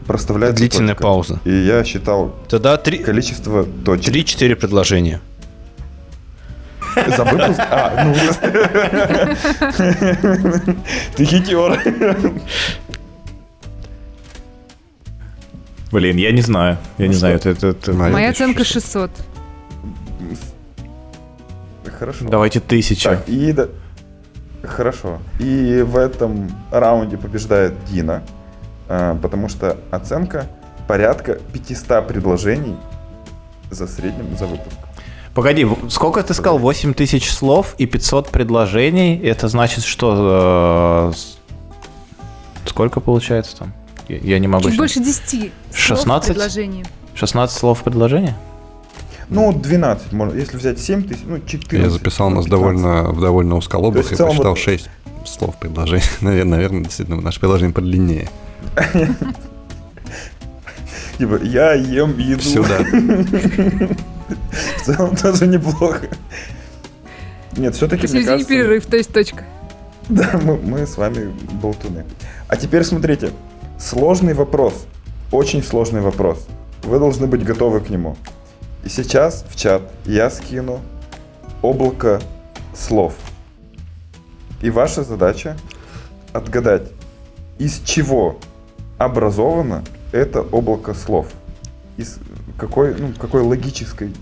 проставляется Длительная точка. пауза. И я считал Тогда три- количество точек. 3-4 предложения. За выпуск? А, ну... Ты хитер. Блин, я не знаю. Я Ну не что? знаю. Это, Моя Моя 1600. оценка 600. Хорошо. Давайте тысячу. Так, и да- Хорошо. И в этом раунде побеждает Дина, а, потому что оценка порядка 500 предложений за среднем за выпуск. Погоди, сколько ты сказал? 8 тысяч слов и 500 предложений. Это значит, что... э, Сколько получается там? Я, не могу... Чуть считать. больше 10 слов 16? предложений. 16 слов в предложении? Ну, 12, можно. Если взять 7 тысяч, ну, 14. Я записал ну, нас 15. довольно, в довольно узколобых и посчитал вот- 6 слов предложений. Наверное, наверное, действительно, наше предложение подлиннее. Типа, я ем еду. Сюда. В целом тоже неплохо. Нет, все-таки, мне кажется... перерыв, то есть точка. Да, мы, мы с вами болтуны. А теперь смотрите. Сложный вопрос. Очень сложный вопрос. Вы должны быть готовы к нему. И сейчас в чат я скину облако слов. И ваша задача отгадать, из чего образовано это облако слов. Из какой, ну, какой логической,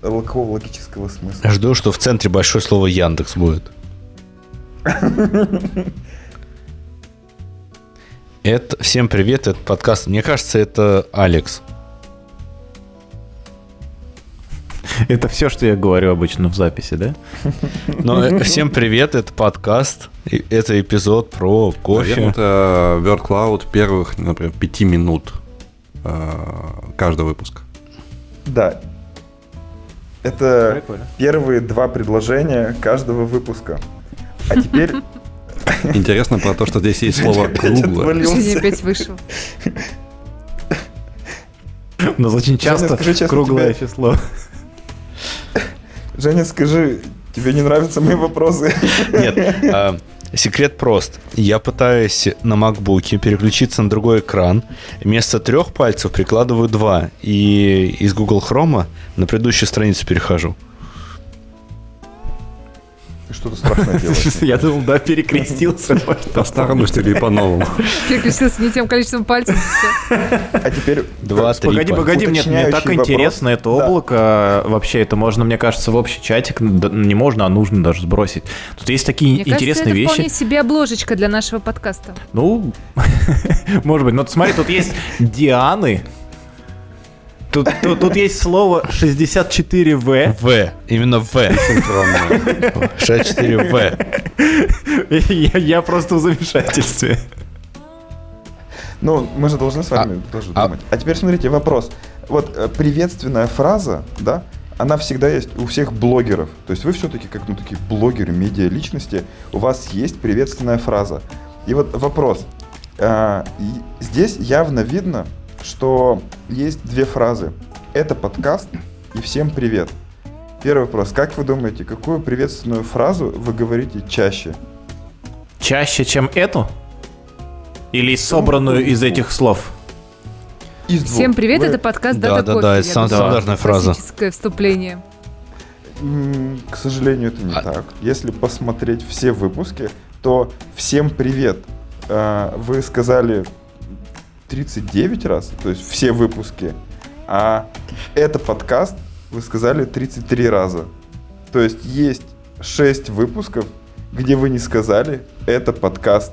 какого логического смысла. Жду, что в центре большое слово Яндекс будет. Это, всем привет, это подкаст. Мне кажется, это Алекс. Это все, что я говорю обычно в записи, да? Но э, всем привет, это подкаст. Это эпизод про кофе. Наверное, это Word Cloud первых, например, пяти минут э, каждого выпуска. Да. Это Прикольно. первые два предложения каждого выпуска. А теперь... Интересно про то, что здесь есть слово круглое. Женя опять вышел. У нас очень часто круглое число. Женя, скажи, тебе не нравятся мои вопросы? Нет, а, секрет прост. Я пытаюсь на макбуке переключиться на другой экран. Вместо трех пальцев прикладываю два. И из Google Chrome на предыдущую страницу перехожу. Ты что-то страшное делаешь. Я думал, да, перекрестился. По старому стилю и по-новому. Переключился не тем количеством пальцев. А теперь... Два, три Погоди, погоди, мне, так интересно это облако. Вообще, это можно, мне кажется, в общий чатик, не можно, а нужно даже сбросить. Тут есть такие интересные это вещи. вполне себе обложечка для нашего подкаста. Ну, может быть. Но смотри, тут есть Дианы. Тут, тут, тут есть слово 64В. В. Именно В. 64В. Я, я просто в замешательстве. Ну, мы же должны с вами тоже а- думать. А теперь смотрите, вопрос. Вот э, приветственная фраза, да, она всегда есть у всех блогеров. То есть вы все-таки, как ну, такие блогеры, медиа-личности, у вас есть приветственная фраза. И вот вопрос. А, и здесь явно видно, что есть две фразы. Это подкаст и всем привет. Первый вопрос. Как вы думаете, какую приветственную фразу вы говорите чаще? Чаще, чем эту? Или собранную из этих слов? Из двух. Всем привет, Вы- это подкаст Да, Дата да, Кофе. да, это думаю, стандартная фраза. Классическое вступление. К сожалению, это не А- так. Если посмотреть все выпуски, то всем привет. А, Вы сказали 39 раз, то есть все выпуски, а это подкаст вы сказали 33 раза. То есть есть 6 выпусков, где вы не сказали это подкаст.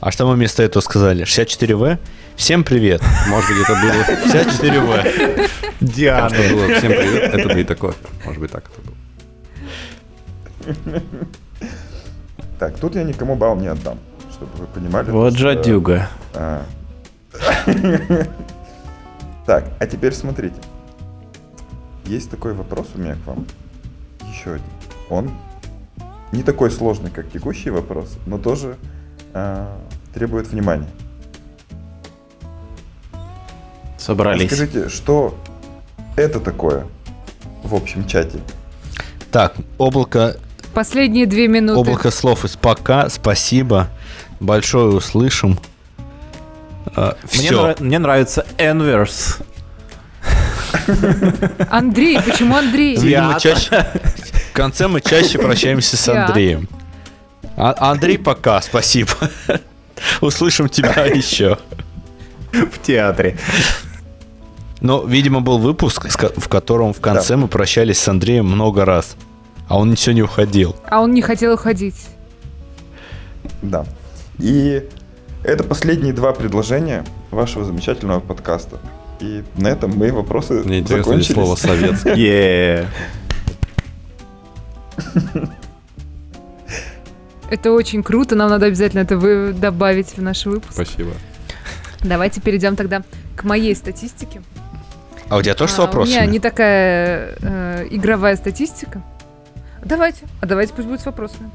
А что мы вместо этого сказали? 64В? Всем привет. Может быть, это было... 64В. Диана. Это было всем привет, это Дейта Кофе. Может быть, так это было. Так, тут я никому балл не отдам, чтобы вы понимали. Вот что- жадюга. А. Так, а теперь смотрите. Есть такой вопрос у меня к вам. Еще один. Он не такой сложный, как текущий вопрос, но тоже а, требует внимания. Собрались. Скажите, что это такое в общем чате? Так, облако, Последние две минуты. облако слов из пока, спасибо, большое услышим. А, Мне, нрав- мне нравится Энверс. Андрей, почему Андрей? Видимо, чаще... В конце мы чаще прощаемся с. Андреем. А- Андрей, пока, спасибо. Услышим тебя еще. в театре. Но, видимо, был выпуск, в котором в конце мы прощались с Андреем много раз. А он все не уходил. А он не хотел уходить. Да. И это последние два предложения вашего замечательного подкаста. И на этом мои вопросы Мне интересно закончились. слово «советский». Е. Это очень круто, нам надо обязательно это вы добавить в наш выпуск. Спасибо. Давайте перейдем тогда к моей статистике. А у тебя тоже с А, У вопросами? меня не такая э, игровая статистика. Давайте, а давайте пусть будет с вопросами.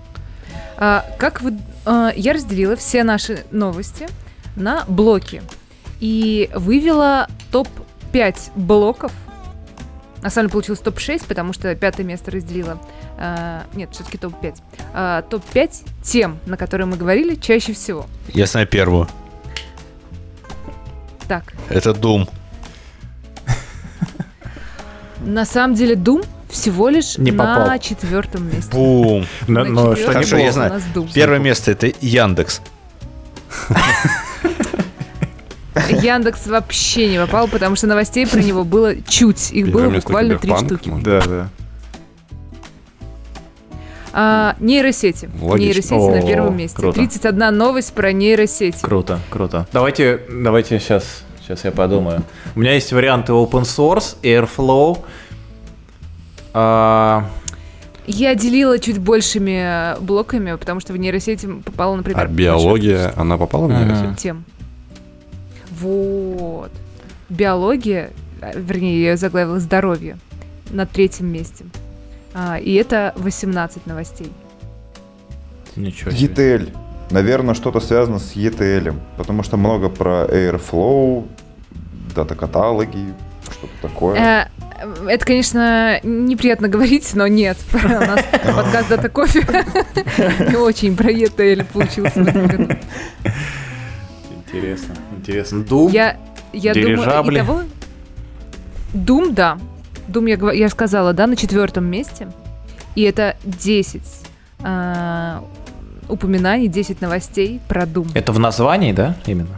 А, как вы... а, я разделила все наши новости на блоки и вывела топ-5 блоков На самом деле получилось топ-6, потому что пятое место разделило. а, нет, все-таки топ-5. А, топ-5 тем, на которые мы говорили чаще всего. Я знаю первую. Так, Это Doom. на самом деле Doom всего лишь Не на попал. четвертом месте. Бум. Но, На но четвёртом что Хорошо, не я знаю. Первое место это Яндекс. Яндекс вообще не попал, потому что новостей про него было чуть. Их было буквально три штуки. Да, да. А, нейросети. Логично. Нейросети на О, первом месте. круто. 31 новость про нейросети. Круто, круто. Давайте, давайте сейчас, сейчас я подумаю. У меня есть варианты open source, Airflow. А, Я делила чуть большими блоками, потому что в нейросети попало, например, А биология, она попала в Ага. нейросеть? тем. Вот. Биология, а, вернее, я ее заглавила здоровье на третьем месте. А, и это 18 новостей. ничего себе. ETL. Наверное, что-то связано с ETL, потому что много про Airflow, дата-каталоги, что-то такое. Э, Это, конечно, неприятно говорить, но нет. У нас подкаст Дата Кофе не очень про ETL получился. Интересно, интересно. Doom? Я, я думаю, Дирижабли. итого... Doom, да. Doom, я, я сказала, да, на четвертом месте. И это 10 а, упоминаний, 10 новостей про Doom. Это в названии, да, именно?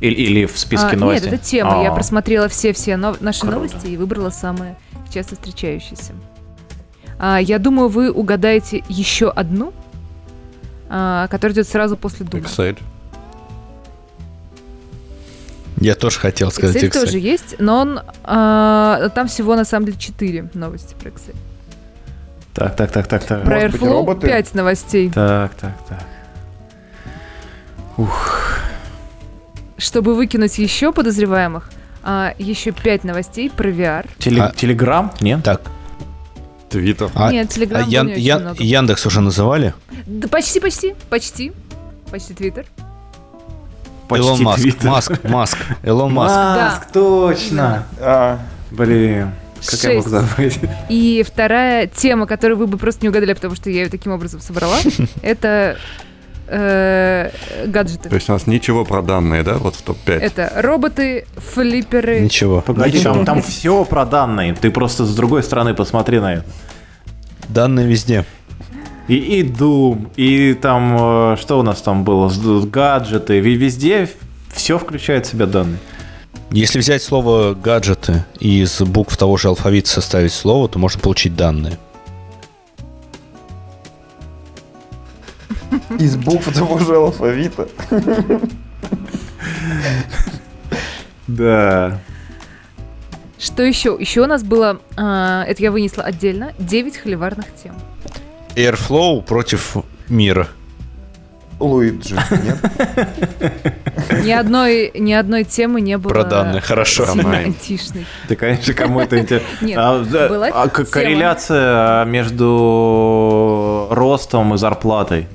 Или, или в списке А, новостей? Нет, это тема. Я А, просмотрела все-все нов- наши Круто. новости и выбрала самые часто встречающиеся. А, я думаю, вы угадаете еще одну, а, которая идет сразу после Дума. Excel. Я тоже хотел сказать Excel Excel. тоже есть, но он, а, там всего на самом деле 4 новости про Excel. Так, так, так, так, так. Про Может быть, Airflow роботы? 5 новостей. Так, так, так. Чтобы выкинуть еще подозреваемых, а, еще 5 новостей про VR. Теле- А- Телеграм? Нет? Так, Твиттер. а, Нет, а Telegram Ян- Ян- много. Яндекс уже называли? Да почти, почти, почти. Почти Твиттер. Почти Илон Маск. Твиттер. Маск, Маск. Илон Маск. Маск, точно. А, Блин, как я мог забыть? И вторая тема, которую вы бы просто не угадали, потому что я ее таким образом собрала, это э, гаджеты. То есть у нас ничего про данные, да, вот в топ-5? Это роботы, флипперы. Ничего. Погоди, там, там все про данные. Ты просто с другой стороны посмотри на это. Данные везде. И, и Doom, и там, э, что у нас там было, с гаджеты, везде все включает в себя данные. Если взять слово гаджеты и из букв того же алфавита составить слово, то можно получить данные. Из букв того же алфавита. Да. Что еще? Еще у нас было, а, это я вынесла отдельно, 9 холиварных тем. Airflow против мира. Луиджи, нет? Ни одной, ни одной темы не было Про данные, хорошо. айтишной. Ты, конечно, кому это интересно. Нет, А, была а корреляция между ростом и зарплатой.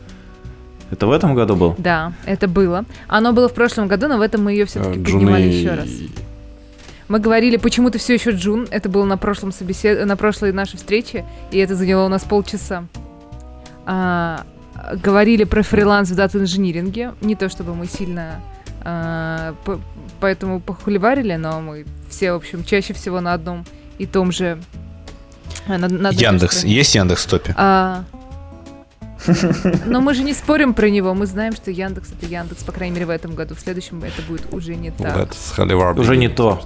Это в этом году был? Да, это было. Оно было в прошлом году, но в этом мы ее все-таки Э, поднимали Джуны еще раз. Мы говорили, почему ты все еще Джун. Это было на прошлом собесед... на прошлой нашей встрече, и это заняло у нас полчаса. А, говорили про фриланс в дата-инжиниринге. Не то чтобы мы сильно а, по- поэтому похуливарили, но мы все, в общем, чаще всего на одном и том же... а, на- на же Яндекс. Есть Яндекс в топе? А, Но мы же не спорим про него. Мы знаем, что Яндекс это Яндекс, по крайней мере, в этом году. В следующем это будет уже не так. это с. Уже не то.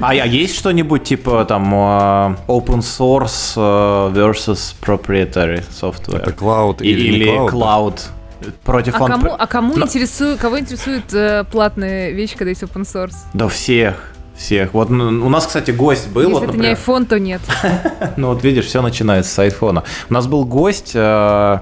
А, а есть что-нибудь типа там э, open source э, versus proprietary software? Это И- или, cloud против А он- кому, а кому Но- интересует, кого интересует э, платная вещь, когда есть open source? Да всех, всех. Вот у нас, кстати, гость был. Если вот, это не например, iPhone, то нет. Ну вот видишь, все начинается с айфона. У нас был гость, э,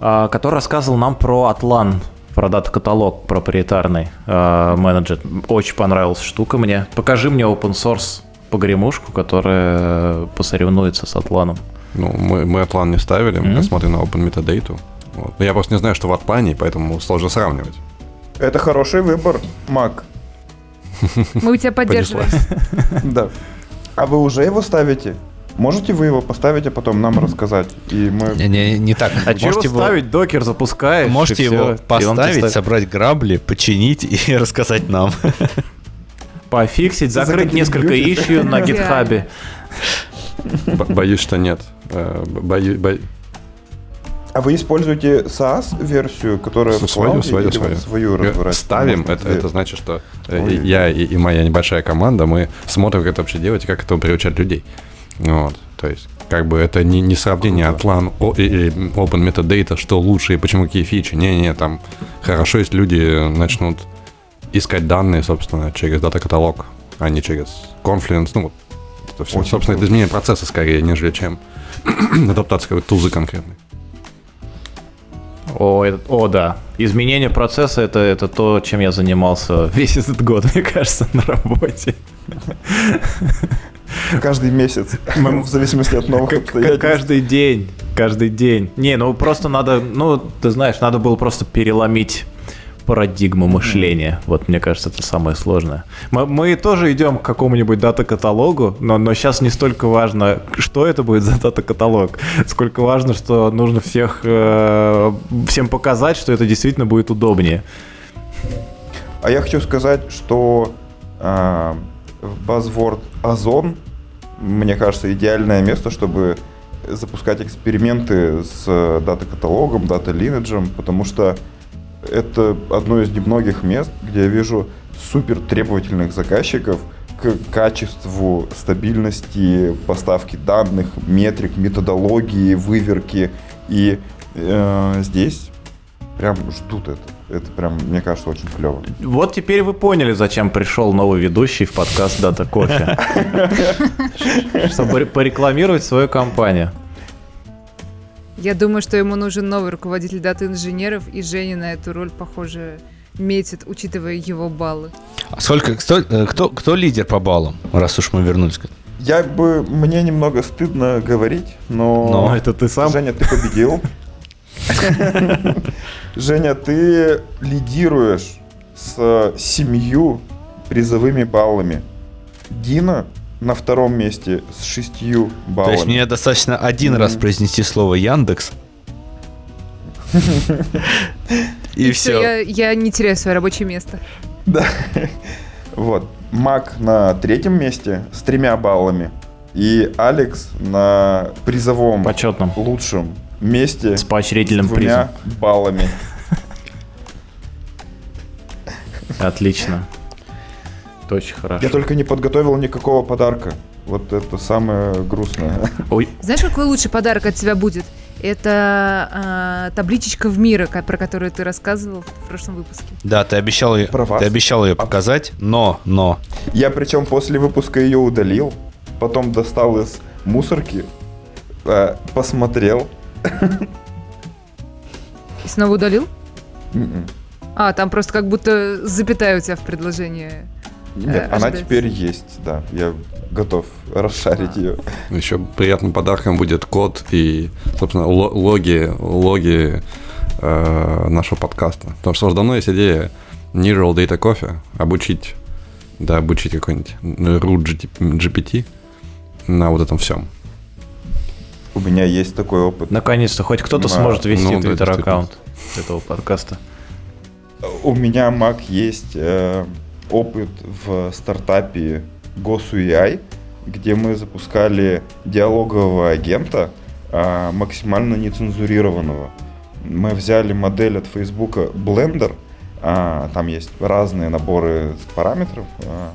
э, который рассказывал нам про Атлан, про дата-каталог проприетарный э, менеджер. Очень понравилась штука мне. Покажи мне open source погремушку, которая посоревнуется с Атланом. Ну, мы, мы Атлан не ставили, мы Мгм. посмотрим на Open Metadata. Вот. Но Я просто не знаю, что в Атлане, поэтому сложно сравнивать. Это хороший выбор, Мак. Мы у тебя поддерживаем. Да. А вы уже его ставите? Можете вы его поставить, а потом нам рассказать? И мы... Не, не, не так. А чего Можете его- ставить? Докер запускаешь. Можете его он поставить, собрать грабли, починить и рассказать нам. Пофиксить, закрыть несколько ищу на гитхабе. Бо- Боюсь, что нет. Э, бою- бо- А вы используете SaaS-версию, которая в Свою, клауде, свою, свою. свою Э, разбираете? Ставим, это, это значит, что э, Ой. я и, и моя небольшая команда, мы смотрим, как это вообще делать и как это приучать людей. Вот, то есть, как бы это не, не сравнение о- и, Open Metadata, что лучше и почему какие фичи. Не-не, там хорошо, если люди начнут искать данные, собственно, через дата-каталог, а не через Confluence. Ну, вот, это все. Очень собственно, это круто. изменение процесса скорее, нежели чем адаптация какой-то тузы конкретной. О, это- о, да. Изменение процесса это, это то, чем я занимался весь этот год, мне кажется, на работе. Каждый месяц, в зависимости от новых обстоятельств. каждый день. Каждый день. Не, ну просто надо, ну, ты знаешь, надо было просто переломить парадигму мышления. Вот, мне кажется, это самое сложное. Мы, мы тоже идем к какому-нибудь дата-каталогу, но, но сейчас не столько важно, что это будет за дата-каталог, сколько важно, что нужно всех, э, всем показать, что это действительно будет удобнее. А я хочу сказать, что а, Buzzword Озон, мне кажется, идеальное место, чтобы запускать эксперименты с э, дата-каталогом, дата-линеджем, потому что это одно из немногих мест, где я вижу супер требовательных заказчиков к качеству, стабильности поставки данных, метрик, методологии, выверки. И э, здесь прям ждут это. Это прям, мне кажется, очень клево. Вот теперь вы поняли, зачем пришел новый ведущий в подкаст Дата Кофе. Чтобы порекламировать свою компанию. Я думаю, что ему нужен новый руководитель дата-инженеров, и Женя на эту роль, похоже, метит, учитывая его баллы. А сколько, кто, э, кто, кто лидер по баллам, раз уж мы вернулись к Я бы, мне немного стыдно говорить, но... Но. Это ты сам? Женя, ты победил. Женя, ты лидируешь с семью призовыми баллами. Дина на втором месте с шестью То баллами. есть мне достаточно один раз Мгм. произнести слово Яндекс. И все. Я, я не теряю свое рабочее место. Да. Вот. Мак на третьем месте с тремя баллами. И Алекс на призовом Почетном. лучшем месте С поощрительным с двумя призом. баллами. Отлично. Это очень хорошо. Я только не подготовил никакого подарка. Вот это самое грустное. Ой, Знаешь, какой лучший подарок от тебя будет? Это а, табличечка в мира, про которую ты рассказывал в прошлом выпуске. Да, ты обещал, ее, Про вас. ты обещал ее показать, но, но. Я причем после выпуска ее удалил, потом достал из мусорки, э, посмотрел. И снова удалил? М-м. А, там просто как будто запятая у тебя в предложении. Нет, Э, она теперь есть, да. Я готов расшарить ее. Еще приятным подарком будет код и, собственно, ло- логи, логи э, нашего подкаста. Потому что уже давно есть идея Neural Data Coffee обучить, да, обучить какой-нибудь root GPT на вот этом всем. У меня есть такой опыт. наконец-то хоть кто-то Да, сможет вести ну да, твиттер-аккаунт этого подкаста. У меня, Мак, есть э, опыт в стартапе GoSUI, где мы запускали диалогового агента, а, максимально нецензурированного. Мы взяли модель от Facebook Blender, а, там есть разные наборы параметров, а,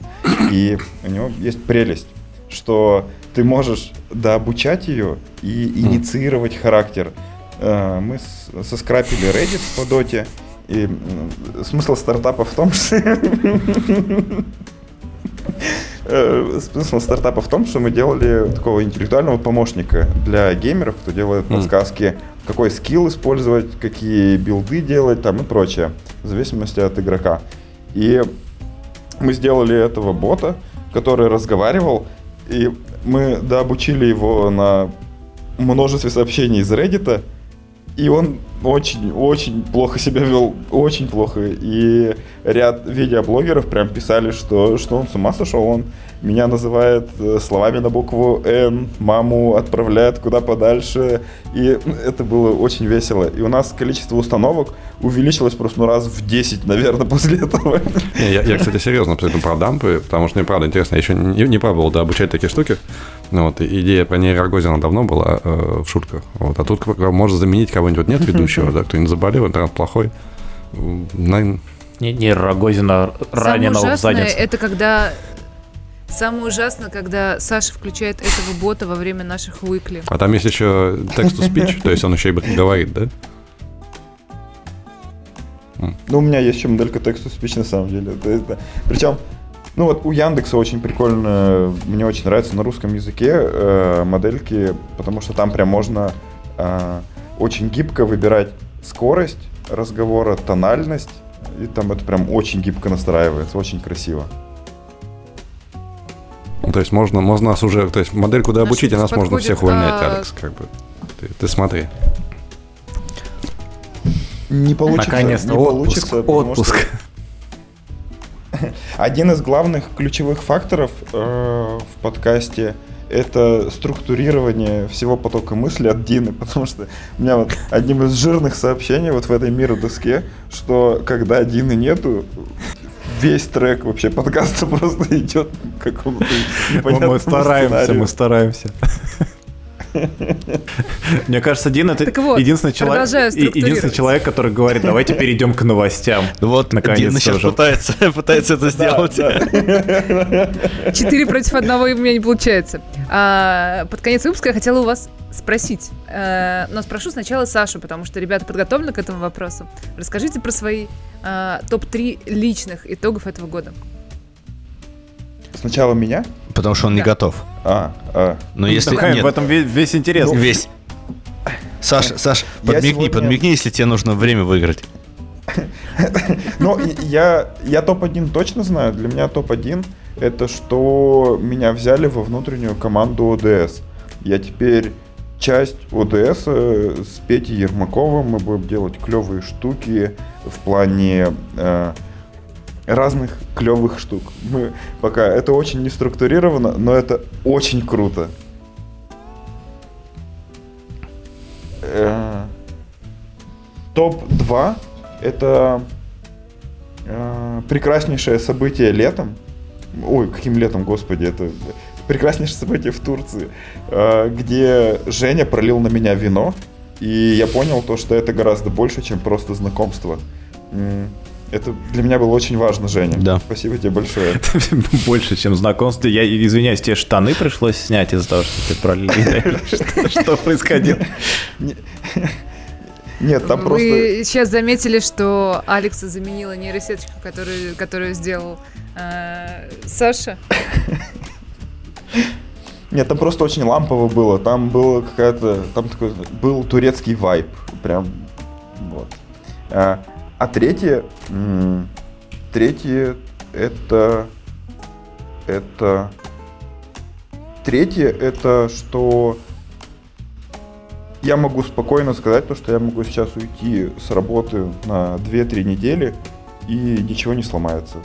и у него есть прелесть, что ты можешь дообучать ее и инициировать характер. Мы соскрапили Reddit по доте, и смысл стартапа в том, что... Э, Смысл стартапа в том, что мы делали такого интеллектуального помощника для геймеров, кто делает Мгм. подсказки, какой скилл использовать, какие билды делать там и прочее, в зависимости от игрока. И мы сделали этого бота, который разговаривал, и мы дообучили его на множестве сообщений из Reddit, и он очень, очень плохо себя вел, очень плохо. И ряд видеоблогеров прям писали, что, что он с ума сошел, он меня называет э, словами на букву Н, маму отправляет куда подальше, и это было очень весело. И у нас количество установок увеличилось просто ну, раз в 10, наверное, после этого. Не, я, я, кстати, серьезно абсолютно про дампы, потому что мне правда интересно, я еще не, не пробовал да, обучать такие штуки. Ну, вот, идея про Нейра Рогозина давно была э, в шутках. Вот, а тут может заменить кого-нибудь. Вот нет ведущего, да, кто-нибудь заболел, интернет плохой. На- Не, не Рогозина раненого в Самое ужасное задницу. это когда... Самое ужасное, когда Саша включает этого бота во время наших уикли. А там есть еще текст to speech, то есть он еще и говорит, да? Ну, у меня есть еще моделька тексту speech на самом деле. Причем, ну вот у Яндекса очень прикольно, мне очень нравится на русском языке э, модельки, потому что там прям можно э, очень гибко выбирать скорость разговора, тональность, и там это прям очень гибко настраивается, очень красиво. Ну, То есть можно, можно нас уже, то есть модель куда Наш обучить, а нас можно всех увольнять, а, Алекс, как бы. Ты, ты смотри. Не получится. Наконец-то не отпуск, получится, потому что отпуск. Один из главных ключевых факторов э, в подкасте это структурирование всего потока мысли от Дины, потому что у меня вот одним из жирных сообщений вот в этой миродоске, что когда Дины нету, весь трек вообще подкаста просто идет какому-то непонятному Мы стараемся, сценарию. мы стараемся. Мне кажется, Дин это вот, единственный человек, единственный человек, который говорит, давайте перейдем к новостям. Ну Вот, Наконец-то сейчас уже. пытается, пытается это сделать. Четыре против одного и у меня не получается. А, под конец выпуска я хотела у вас спросить. Э, но спрошу сначала Сашу, потому что ребята подготовлены к этому вопросу. Расскажите про свои а, топ-3 личных итогов этого года. Сначала меня? Потому что он не Да. готов. А, а. Но если Такая, нет, в этом ве- весь интерес. весь. Саш, Саш, Я подмигни, сегодня- подмигни, если тебе нужно время выиграть. Ну, я, я топ-1 точно знаю. Для меня топ-1 это что меня взяли во внутреннюю команду ОДС. Я теперь часть ОДС э, с Петей Ермаковым. Мы будем делать клевые штуки в плане э, разных клевых штук. Мы пока это очень не структурировано, но это очень круто. Э, Топ-2 это э, прекраснейшее событие летом. Ой, каким летом, господи, это прекраснейшее событие в Турции, э, где Женя пролил на меня вино, и я понял то, что это гораздо больше, чем просто знакомство. Это для меня было очень важно, Женя. Да. Спасибо тебе большое. Больше, чем знакомство. Я извиняюсь, тебе штаны пришлось снять из-за того, что ты пролил. Что- происходило? Нет, там Вы просто... сейчас заметили, что Алекса заменила нейросеточку, которую, которую сделал э, Саша. Нет, там просто очень лампово было. Там было какая-то... Там такой был турецкий вайб. Прям вот. А, третье... Третье это... Это... Третье это что... Я могу спокойно сказать то, что я могу сейчас уйти с работы на 2-3 недели и ничего не сломается.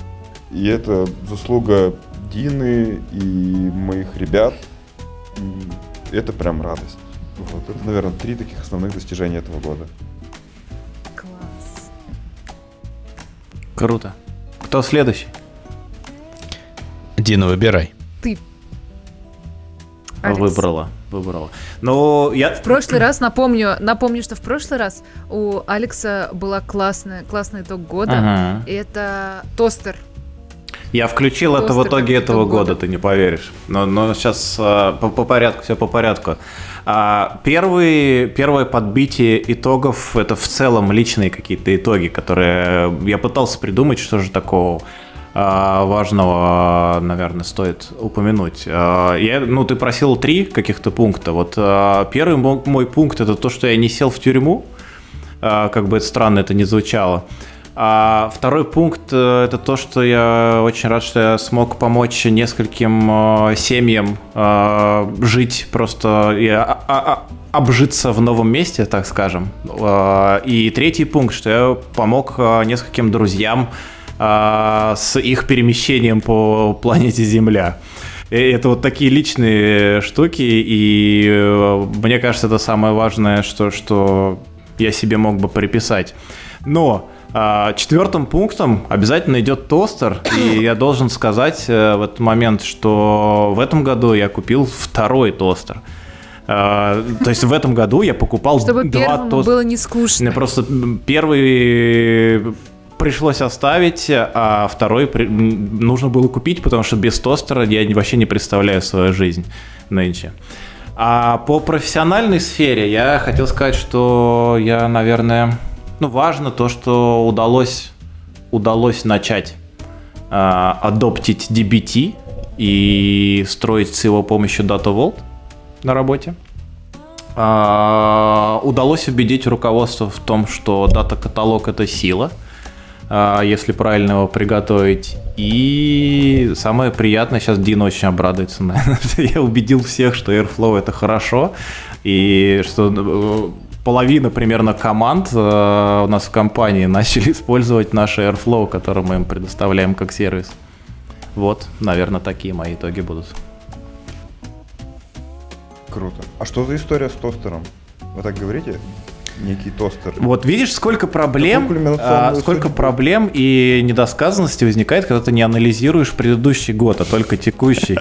И это заслуга Дины и моих ребят. И это прям радость. Вот. Это, наверное, три таких основных достижения этого года. Круто. Кто следующий? Дина, выбирай. Ты. Алекс. Выбрала, выбрала. Ну, я... В прошлый раз, напомню, напомню, что в прошлый раз у Алекса была классная, классный итог года. Ага. Это тостер. Я включил это в Тостер итоге этого года, года. ты не поверишь. Но, но сейчас по, по порядку, все по порядку. А, первый, первое подбитие итогов это в целом личные какие-то итоги, которые я пытался придумать, что же такого а, важного, наверное, стоит упомянуть. А, Я, ну, ты просил три каких-то пункта. Вот первый мо- мой пункт это то, что я не сел в тюрьму. Как бы это странно это не звучало. А второй пункт э, это то, что я очень рад, что я смог помочь нескольким э, семьям э, жить просто и а, а, а, обжиться в новом месте, так скажем. И третий пункт, что я помог нескольким друзьям с их перемещением по планете Земля. Это вот такие личные штуки, и мне кажется, это самое важное, что, что я себе мог бы приписать. Но четвертым пунктом обязательно идет тостер, и я должен сказать э, в этот момент, что в этом году я купил второй тостер. А, то есть в этом году я покупал Чтобы два тостера. было не скучно. Мне просто первый пришлось оставить, а второй при- нужно было купить, потому что без тостера я вообще не представляю свою жизнь нынче. А по профессиональной сфере я хотел сказать, что я, наверное, ну, важно то, что удалось, удалось начать а, адоптить DBT и строить с его помощью Data Vault на работе. А, удалось убедить руководство в том, что дата-каталог это сила, а, если правильно его приготовить. И самое приятное, сейчас Дина очень обрадуется, наверное, что я убедил всех, что Airflow это хорошо, и что э, половина примерно команд э, у нас в компании начали использовать наш Airflow, который мы им предоставляем как сервис. Вот, наверное, такие мои итоги будут. Круто. А что за история с тостером? Вы так говорите? Некий тостер. Вот видишь, сколько проблем, а, сколько судьбу. проблем и недосказанности возникает, когда ты не анализируешь предыдущий год, а только текущий.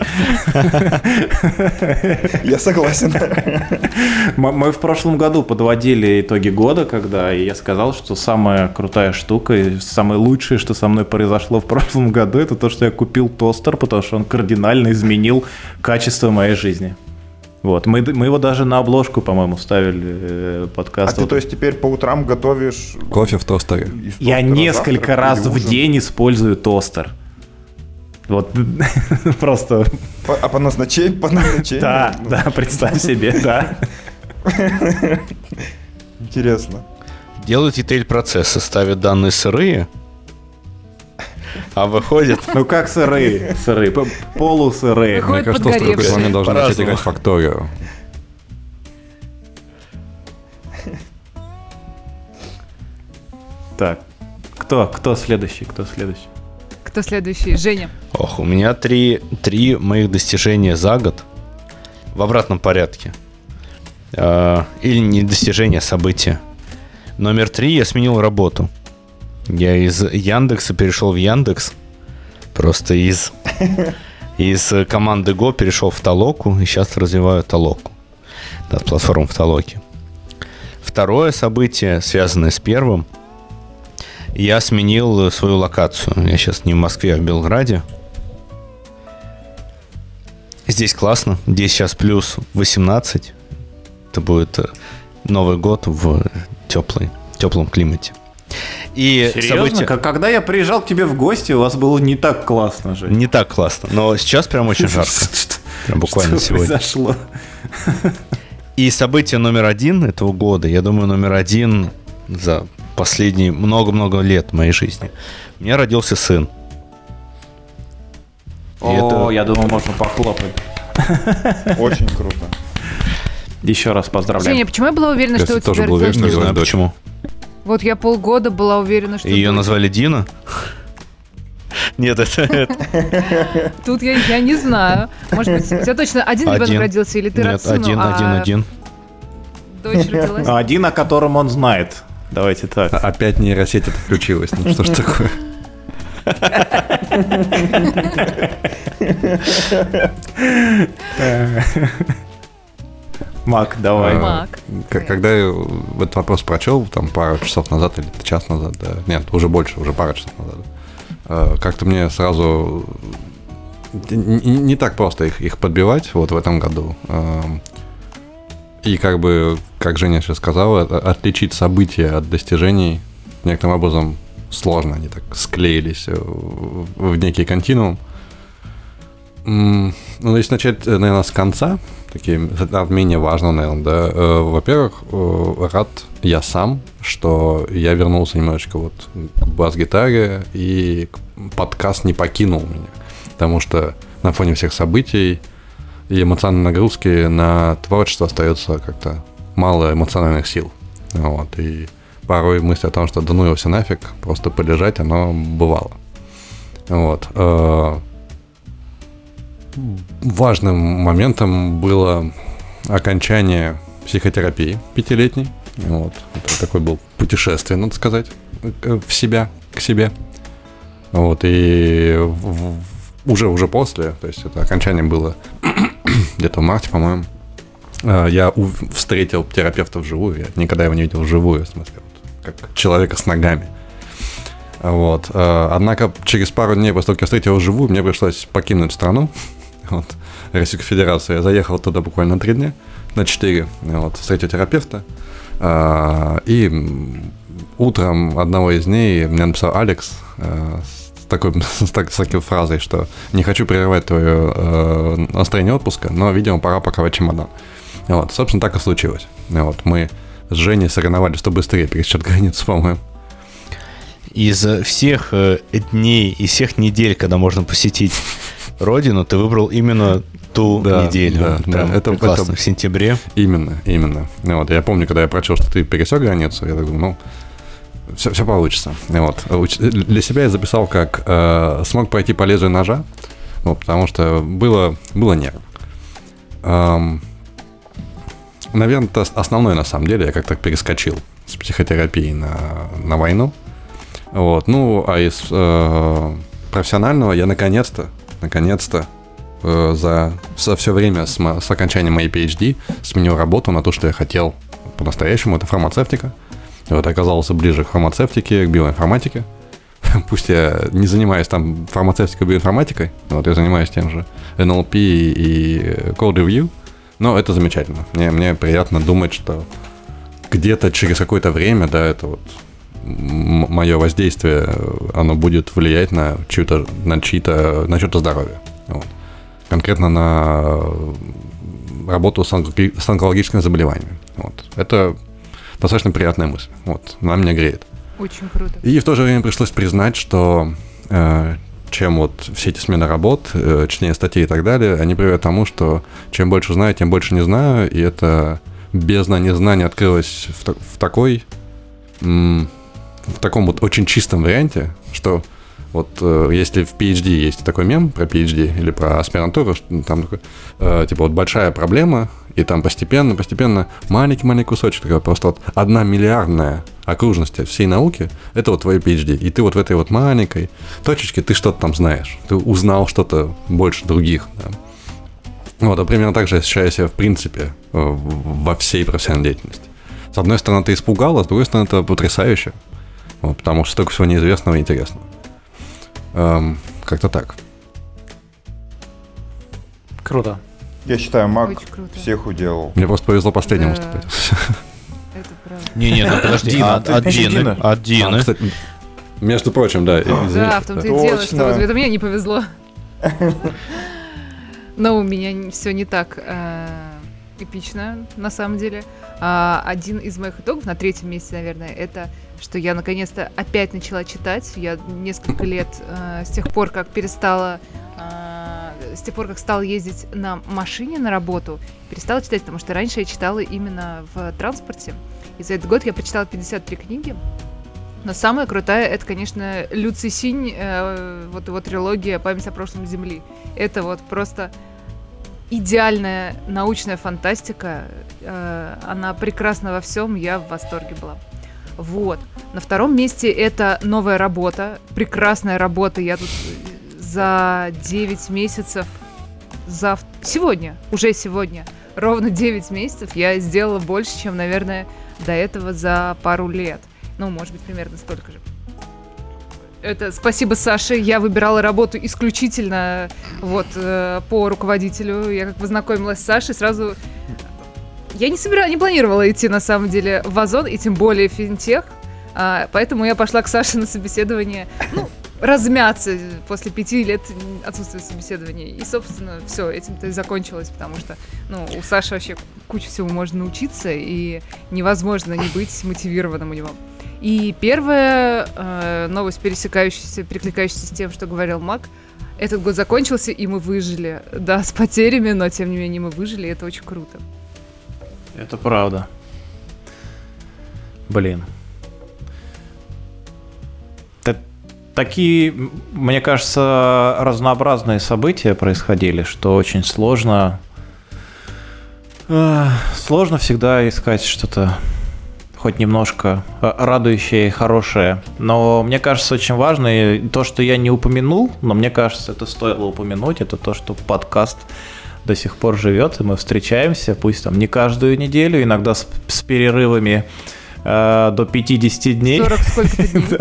Я согласен. Мы в прошлом году подводили итоги года, когда я сказал, что самая крутая штука и самое лучшее, что со мной произошло в прошлом году, это то, что я купил тостер, потому что он кардинально изменил качество моей жизни. Вот, мы, мы его даже на обложку, по-моему, ставили э, А подкаста. ты, то есть, теперь по утрам готовишь Кофе в тостере. из Я тостера несколько завтрак раз в ужин? день использую тостер. Вот просто, По- а по назначению? По назначению? да, Ну, да, представь себе, да. Интересно. Делают ETL-процессы, ставят данные сырые, а выходит... Ну как сырые, сырые, п- полусырые. Выходит Мне кажется, тостер в какой-то момент должен начать играть факторию. Так, кто, кто следующий, кто следующий? Кто следующий? Женя. Ох, у меня три, три моих достижения за год в обратном порядке. Э, или не достижения, а события. Номер три, я сменил работу. Я из Яндекса перешел в Яндекс. Просто из, из команды Go перешел в Толоку и сейчас развиваю Толоку. Да, платформу в Толоке. Второе событие, связанное с первым, я сменил свою локацию. Я сейчас не в Москве, а в Белграде. Здесь классно. Здесь сейчас плюс 18. Это будет э, Новый год в теплый, теплом климате. И Серьезно? событие Как- Когда я приезжал к тебе в гости, у вас было не так классно же. не так классно, но сейчас прям очень жарко. Прям буквально Что сегодня. произошло? И событие номер один этого года, я думаю, номер один за последние много-много лет моей жизни. У меня родился сын. И О, это- я думаю, можно похлопать. Очень круто. Еще раз поздравляем. Женя, почему я была уверена, Я что у тоже тебя был уверен, Не знаю дочь. почему. Вот я полгода была уверена, что... Ее назвали Дина? Нет, это, это- Тут я, я не знаю. Может быть, у тебя точно один, Один. ребенок родился, или ты нет, один, а один, один. дочь родилась? Один, о котором он знает. Давайте так. А- Опять нейросеть это включилась. Ну что ж такое? Мак, давай. Мак. Когда я этот вопрос прочел, там пару часов назад или час назад, да, нет, уже больше, уже пару часов назад, э, как-то мне сразу не так просто их, их подбивать вот в этом году. Эм, И как бы, как Женя сейчас сказала, это отличить события от достижений некоторым образом сложно. Они так склеились э, в некий континуум. Ну, если начать, э, наверное, с конца, такие от менее важного, наверное, да. э, Во-первых, э, рад я сам, что я вернулся немножечко вот к бас-гитаре, и подкаст не покинул меня. Потому что на фоне всех событий и эмоциональной нагрузки на творчество остается как-то мало эмоциональных сил. Вот, и порой мысль о том, что да ну его все нафиг, просто полежать, оно бывало. Вот. Важным моментом было окончание психотерапии пятилетней. Вот. Это такой был путешествие, надо сказать, в себя, к себе. Вот, и в- уже, уже после, то есть это окончание было где-то в марте, по-моему, э, я встретил терапевта вживую, я никогда его не видел вживую, в смысле, вот, как человека с ногами. Вот. э, Однако через пару дней после того, как я встретил его вживую, мне пришлось покинуть страну, вот, Российскую Федерацию. Я заехал туда буквально три дня, на четыре, вот, встретил терапевта. А, И утром одного из дней мне написал Алекс э, с такой, с, так- с такой фразой, что не хочу прерывать твое э, настроение отпуска, но, видимо, пора паковать чемодан. Вот, собственно, так и случилось. Вот, мы с Женей соревновались, что быстрее пересечет границу, по-моему. Из э, всех дней, из всех недель, когда можно посетить родину, ты выбрал именно ту Да, неделю. да, да. Это- прекрасно. это- В сентябре. Именно, именно. Ну Вот, я помню, когда я прочел, что ты пересек границу, я думаю, ну, все, все получится. И Вот. Для себя я записал, как э, смог пройти по лезвию ножа, вот, потому что было, было нервно. Эм, наверное, это основное на самом деле. Я как-то перескочил с психотерапии на, на войну. Вот. Ну, а из э, профессионального я наконец-то, наконец-то э, за, за все время с, с окончанием моей PhD сменил работу на то, что я хотел по-настоящему. Это фармацевтика. Вот, оказался ближе к фармацевтике, к биоинформатике. Пусть я не занимаюсь там фармацевтикой, биоинформатикой, вот я занимаюсь тем же NLP и Code Review, но это замечательно. Мне, мне приятно думать, что где-то через какое-то время, да, это вот мое воздействие, оно будет влиять на чью-то, на чьи-то, на чье-то здоровье. Вот. Конкретно на работу с, онко- с онкологическими заболеваниями. Вот. Это достаточно приятная мысль. Вот. Она меня греет. Очень круто. И в то же время пришлось признать, что э, чем вот все эти смены работ, э, чтение статей и так далее, они приводят к тому, что чем больше знаю, тем больше не знаю, и это бездна незнания открылась в, в такой, м, в таком вот очень чистом варианте, что вот э, если в PhD есть такой мем про PhD или про аспирантуру, что там э, типа вот большая проблема, и там постепенно, постепенно маленький-маленький кусочек, такой просто вот одна миллиардная окружность всей науки, это вот твой PhD. И ты вот в этой вот маленькой точечке, ты что-то там знаешь. Ты узнал что-то больше других. да. Вот, а примерно так же ощущаю себя в принципе э, во всей профессиональной деятельности. С одной стороны, ты испугал, а с другой стороны, это потрясающе. Вот, потому что столько всего неизвестного и интересного. Эм, как-то так. Круто. Я считаю, Мак круто. всех уделал. Мне просто повезло последним Да. выступать. Это правда. Не-не, ну подожди, Дина, от, ты от Дины. А, Дины. кстати, между прочим, да, извините. Да, в том-то и дело, что это мне не повезло. Но у меня все не так э, эпично, на самом деле. А, Один из моих итогов на третьем месте, наверное, это что я наконец-то опять начала читать. Я несколько лет э, с тех пор, как перестала э, с тех пор, как стала ездить на машине на работу, перестала читать, потому что раньше я читала именно в транспорте. И за этот год я прочитала 53 книги. Но самая крутая это, конечно, Люци Синь, э, вот его трилогия «Память о прошлом Земли». Это вот просто идеальная научная фантастика. Э, она прекрасна во всем, я в восторге была. Вот. На втором месте это новая работа. Прекрасная работа. Я тут за 9 месяцев, за сегодня, уже сегодня, ровно 9 месяцев я сделала больше, чем, наверное, до этого за пару лет. Ну, может быть, примерно столько же. Это спасибо Саше. Я выбирала работу исключительно вот э, по руководителю. Я как познакомилась с Сашей, сразу я не собирала, не планировала идти на самом деле в Озон и тем более в финтех. А, поэтому я пошла к Саше на собеседование. Ну, размяться после пяти лет отсутствия собеседования. И, собственно, все, этим-то и закончилось, потому что, ну, у Саши вообще кучу всего можно научиться, и невозможно не быть мотивированным у него. И первая э, новость, пересекающаяся, перекликающаяся с тем, что говорил Мак, этот год закончился, и мы выжили. Да, с потерями, но тем не менее мы выжили, и это очень круто. Это правда. Блин. Такие, мне кажется, разнообразные события происходили, что очень сложно... э, Сложно всегда искать что-то хоть немножко э, радующее и хорошее. Но мне кажется, очень важно и то, что я не упомянул, но мне кажется, это стоило упомянуть, это то, что подкаст до сих пор живет, и мы встречаемся, пусть там не каждую неделю, иногда с, с перерывами э, до 50 дней. 40 сколько-то дней.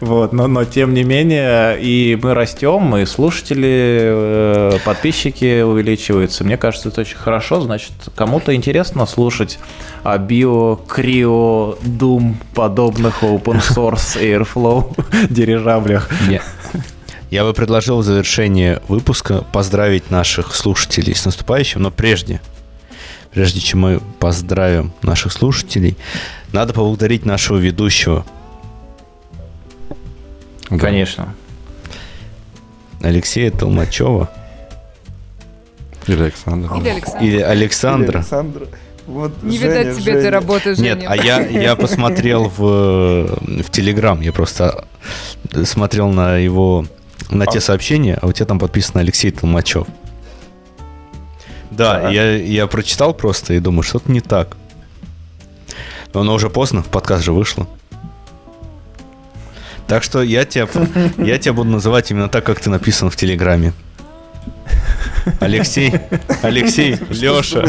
Вот, но, но тем не менее, и мы растем, и слушатели, э, подписчики увеличиваются. Мне кажется, это очень хорошо. Значит, кому-то интересно слушать о био, крио, Doom подобных open source Airflow дирижаблях. Я, я бы предложил в завершение выпуска поздравить наших слушателей с наступающим, но прежде, прежде чем мы поздравим наших слушателей, надо поблагодарить нашего ведущего Да. Конечно. Алексея Толмачева Или Александр. Или Александр. или Александра. Александра. Вот Не Женя, видать тебе этой Женя. работы, Женя. Нет, а я, я посмотрел в, в Телеграм, я просто смотрел на его, на те сообщения, а у тебя там подписано Алексей Толмачев. Да, я, я прочитал просто и думаю, что-то не так. Но оно уже поздно, в подкаст же вышло. Так что я тебя, я тебя буду называть именно так, как ты написан в Телеграме. Алексей, Алексей, Леша.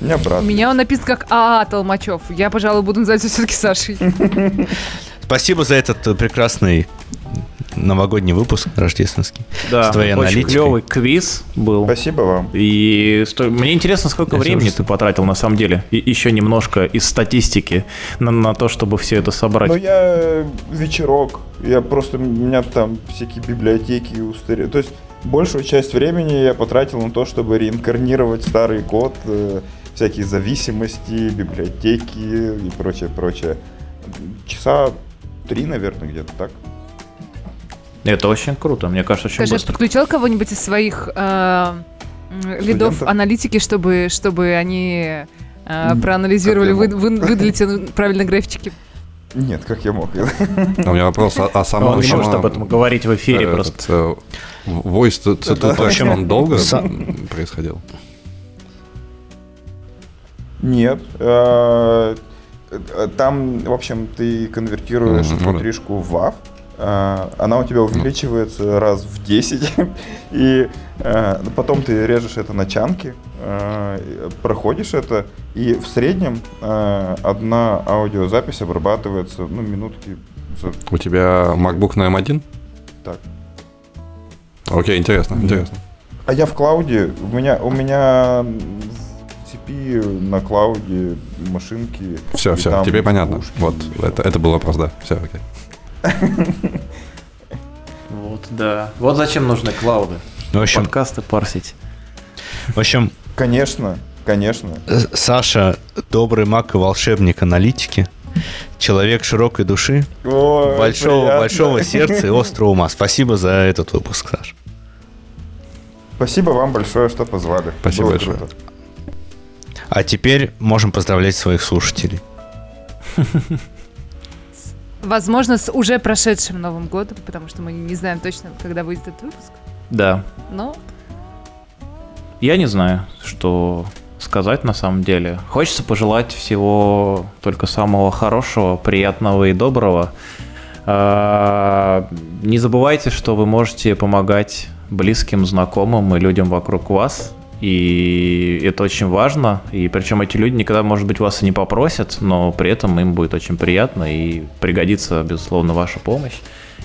У меня брат. У меня он написан как АА Толмачев. Я, пожалуй, буду называть все-таки Сашей. Спасибо за этот э, прекрасный новогодний выпуск рождественский. Да, С твоей очень аналитикой. клевый квиз был. Спасибо вам. И сто- мне интересно, сколько Я времени ты потратил на самом деле, и еще немножко из статистики на, на то, чтобы все это собрать. Ну, я вечерок. Я просто, у меня там всякие библиотеки устарели. То есть, большую часть времени я потратил на то, чтобы реинкарнировать старый код, э, всякие зависимости, библиотеки и прочее, прочее. Часа три, наверное, где-то так. Это очень круто, мне кажется, очень Скажи, быстро. подключал кого-нибудь из своих э, лидов аналитики, чтобы, чтобы они э, проанализировали, вы- вы- выдали тебе правильные графички? Нет, как я мог. А у меня вопрос, а, а сама... Он не может об этом говорить в эфире просто. э, Voice to, to Да. text, В общем, он долго происходил? Нет. Э, Там, в общем, ты конвертируешь ну да. внутришку в WAV, э, она у тебя увеличивается раз в 10, и э, потом ты режешь это на чанки, э, проходишь это, и в среднем э, одна аудиозапись обрабатывается, ну, минутки за У тебя MacBook на M1? так. Окей, интересно, интересно. А я в клауде, у меня, у меня цепи на клауде машинки. Все, все, там тебе понятно. ушки, Вот, это, это был вопрос, да. Все, окей. Вот, да. Вот зачем нужны клауды. В общем, Подкасты парсить. в общем, Конечно, конечно. э, Саша добрый маг и волшебник аналитики, человек широкой души, Ой, большого, приятно. большого сердца и острого ума. Спасибо за этот выпуск, Саш. Спасибо вам большое, что позвали. Спасибо Было большое. круто. А теперь можем поздравлять своих слушателей. Возможно, с уже прошедшим Новым годом, потому что мы не знаем точно, когда выйдет этот выпуск. Да. Но Я не знаю, что сказать на самом деле. Хочется пожелать всего только самого хорошего, приятного и доброго. А, Не забывайте, что вы можете помогать близким, знакомым и людям вокруг вас. И это очень важно. И причем эти люди никогда, может быть, вас и не попросят, но при этом им будет очень приятно и пригодится, безусловно, ваша помощь.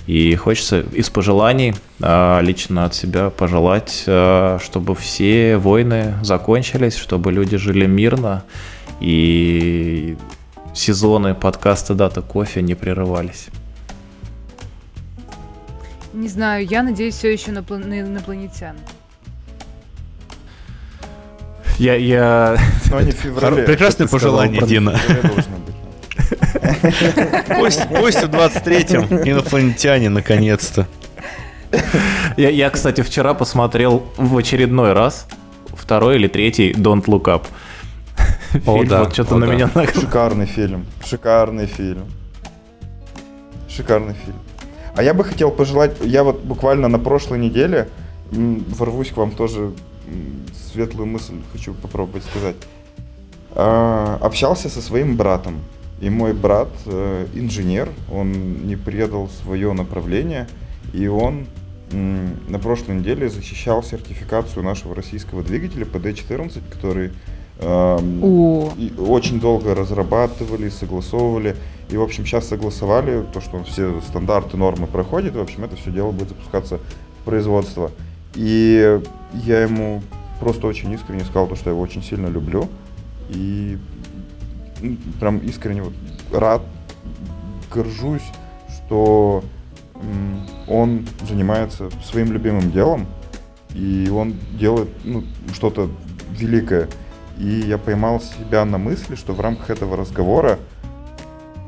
И хочется из пожеланий а, лично от себя пожелать, а, чтобы все войны закончились, чтобы люди жили мирно и сезоны подкаста Дата Кофе не прерывались. Не знаю, я надеюсь все еще на, план- на инопланетян. Я, я... Но не в феврале. Прекрасное сказал, пожелание, в Дина. Пусть, пусть в 23-м инопланетяне наконец-то. я, я, кстати, вчера посмотрел в очередной раз второй или третий Don't Look Up. О, Фильм да, вот что-то о, на да. меня нагнал. Шикарный фильм. Шикарный фильм. Шикарный фильм. А я бы хотел пожелать, я вот буквально на прошлой неделе м, ворвусь к вам тоже светлую мысль хочу попробовать сказать. А, общался со своим братом. И мой брат э, инженер, он не предал свое направление, и он на прошлой неделе защищал сертификацию нашего российского двигателя PD14, который эм, О, очень долго разрабатывали, согласовывали. И, в общем, сейчас согласовали то, что все стандарты, нормы проходит. И, в общем, это все дело будет запускаться в производство. И я ему просто очень искренне сказал, то, что я его очень сильно люблю. И м, прям искренне вот рад, горжусь, что он занимается своим любимым делом. И он делает ну, что-то великое. И я поймал себя на мысли, что в рамках этого разговора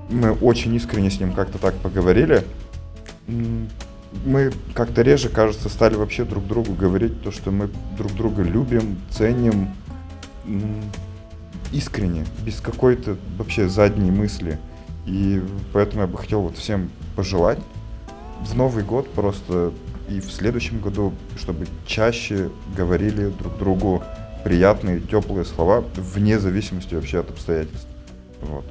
мы очень искренне с ним как-то так поговорили. Мы как-то реже, кажется, стали вообще друг другу говорить то, что мы друг друга любим, ценим искренне, без какой-то вообще задней мысли. И поэтому я бы хотел вот всем пожелать в Новый год просто и в следующем году, чтобы чаще говорили друг другу приятные, теплые слова, вне зависимости вообще от обстоятельств. Вот.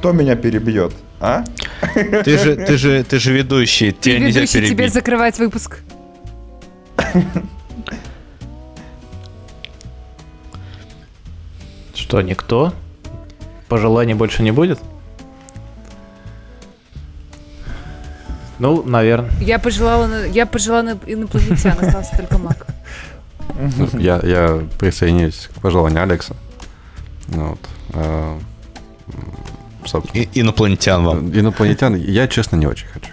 Кто меня перебьет, а? Ты же, ты же, ты же ведущий, ты тебя нельзя ведущий, тебе закрывать выпуск. Что, никто? Пожеланий больше не будет? Ну, наверное. Я пожелала, на- я пожелала инопланетян, остался только маг. Я, я присоединяюсь к пожеланию Алекса. Ну Вот. Собственно, И- инопланетян вам. Инопланетян я, честно, не очень хочу.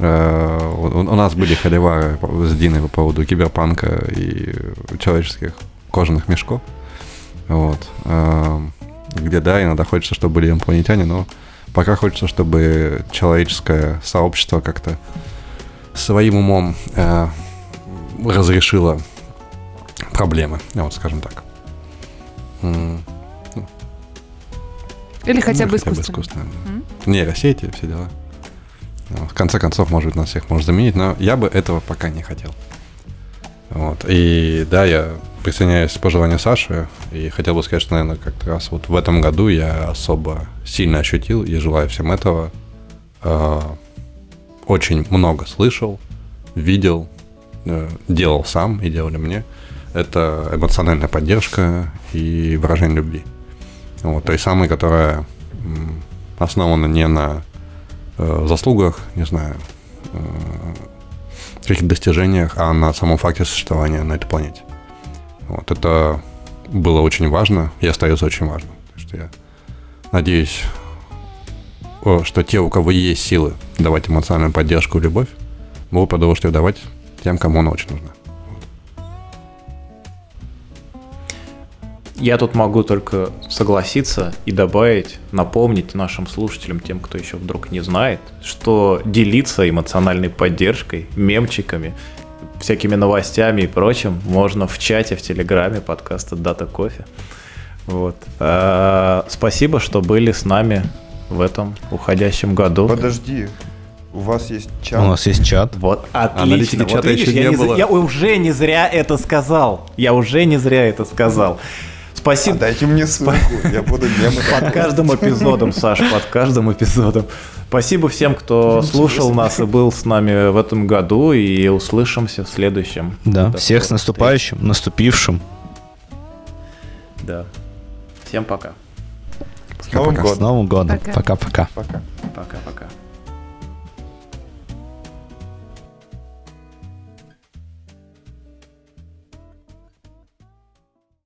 Э, У нас были холивары с Диной по поводу киберпанка и человеческих кожаных мешков. Вот. Э, Где, да, иногда хочется, чтобы были инопланетяне, но пока хочется, чтобы человеческое сообщество как-то своим умом э, разрешило проблемы, вот скажем так. Или хотя ну, бы искусственно. искусственно, да. М? Нейросети, все дела. Ну, В конце концов, может быть, нас всех может заменить, но я бы этого пока не хотел. Вот. И да, я присоединяюсь к пожеланию Саши, и хотел бы сказать, что, наверное, как раз вот в этом году я особо сильно ощутил, и желаю всем этого. Э, Очень много слышал, видел, э, делал сам и делали мне. Это эмоциональная поддержка и выражение любви. Вот, той самой, которая основана не на э, заслугах, не знаю, э, каких-то достижениях, а на самом факте существования на этой планете. Вот это было очень важно и остается очень. Так что я надеюсь, что те, у кого есть силы давать эмоциональную поддержку и любовь, будут продолжать ее давать тем, кому она очень нужна. Я тут могу только согласиться и добавить, напомнить нашим слушателям, тем, кто еще вдруг не знает, что делиться эмоциональной поддержкой, мемчиками, всякими новостями и прочим можно в чате, в Телеграме подкаста Дата Кофе. Вот. А, Спасибо, что были с нами в этом уходящем году. Подожди, у вас есть чат. У нас есть чат. Вот, Аналитики отлично. Вот чата видишь, еще я, не было. я уже не зря это сказал. Я уже не зря это сказал. А Спасибо. дайте мне ссылку, я буду мемы. Под каждым эпизодом, Саш, под каждым эпизодом. Спасибо всем, кто слушал нас и был с нами в этом году, и услышимся в следующем. Да. До Всех с наступающим, наступившим. Да. Всем пока. С Новым Пока-пока. С годом. Новым годом. Пока. Пока-пока. Пока. Пока-пока.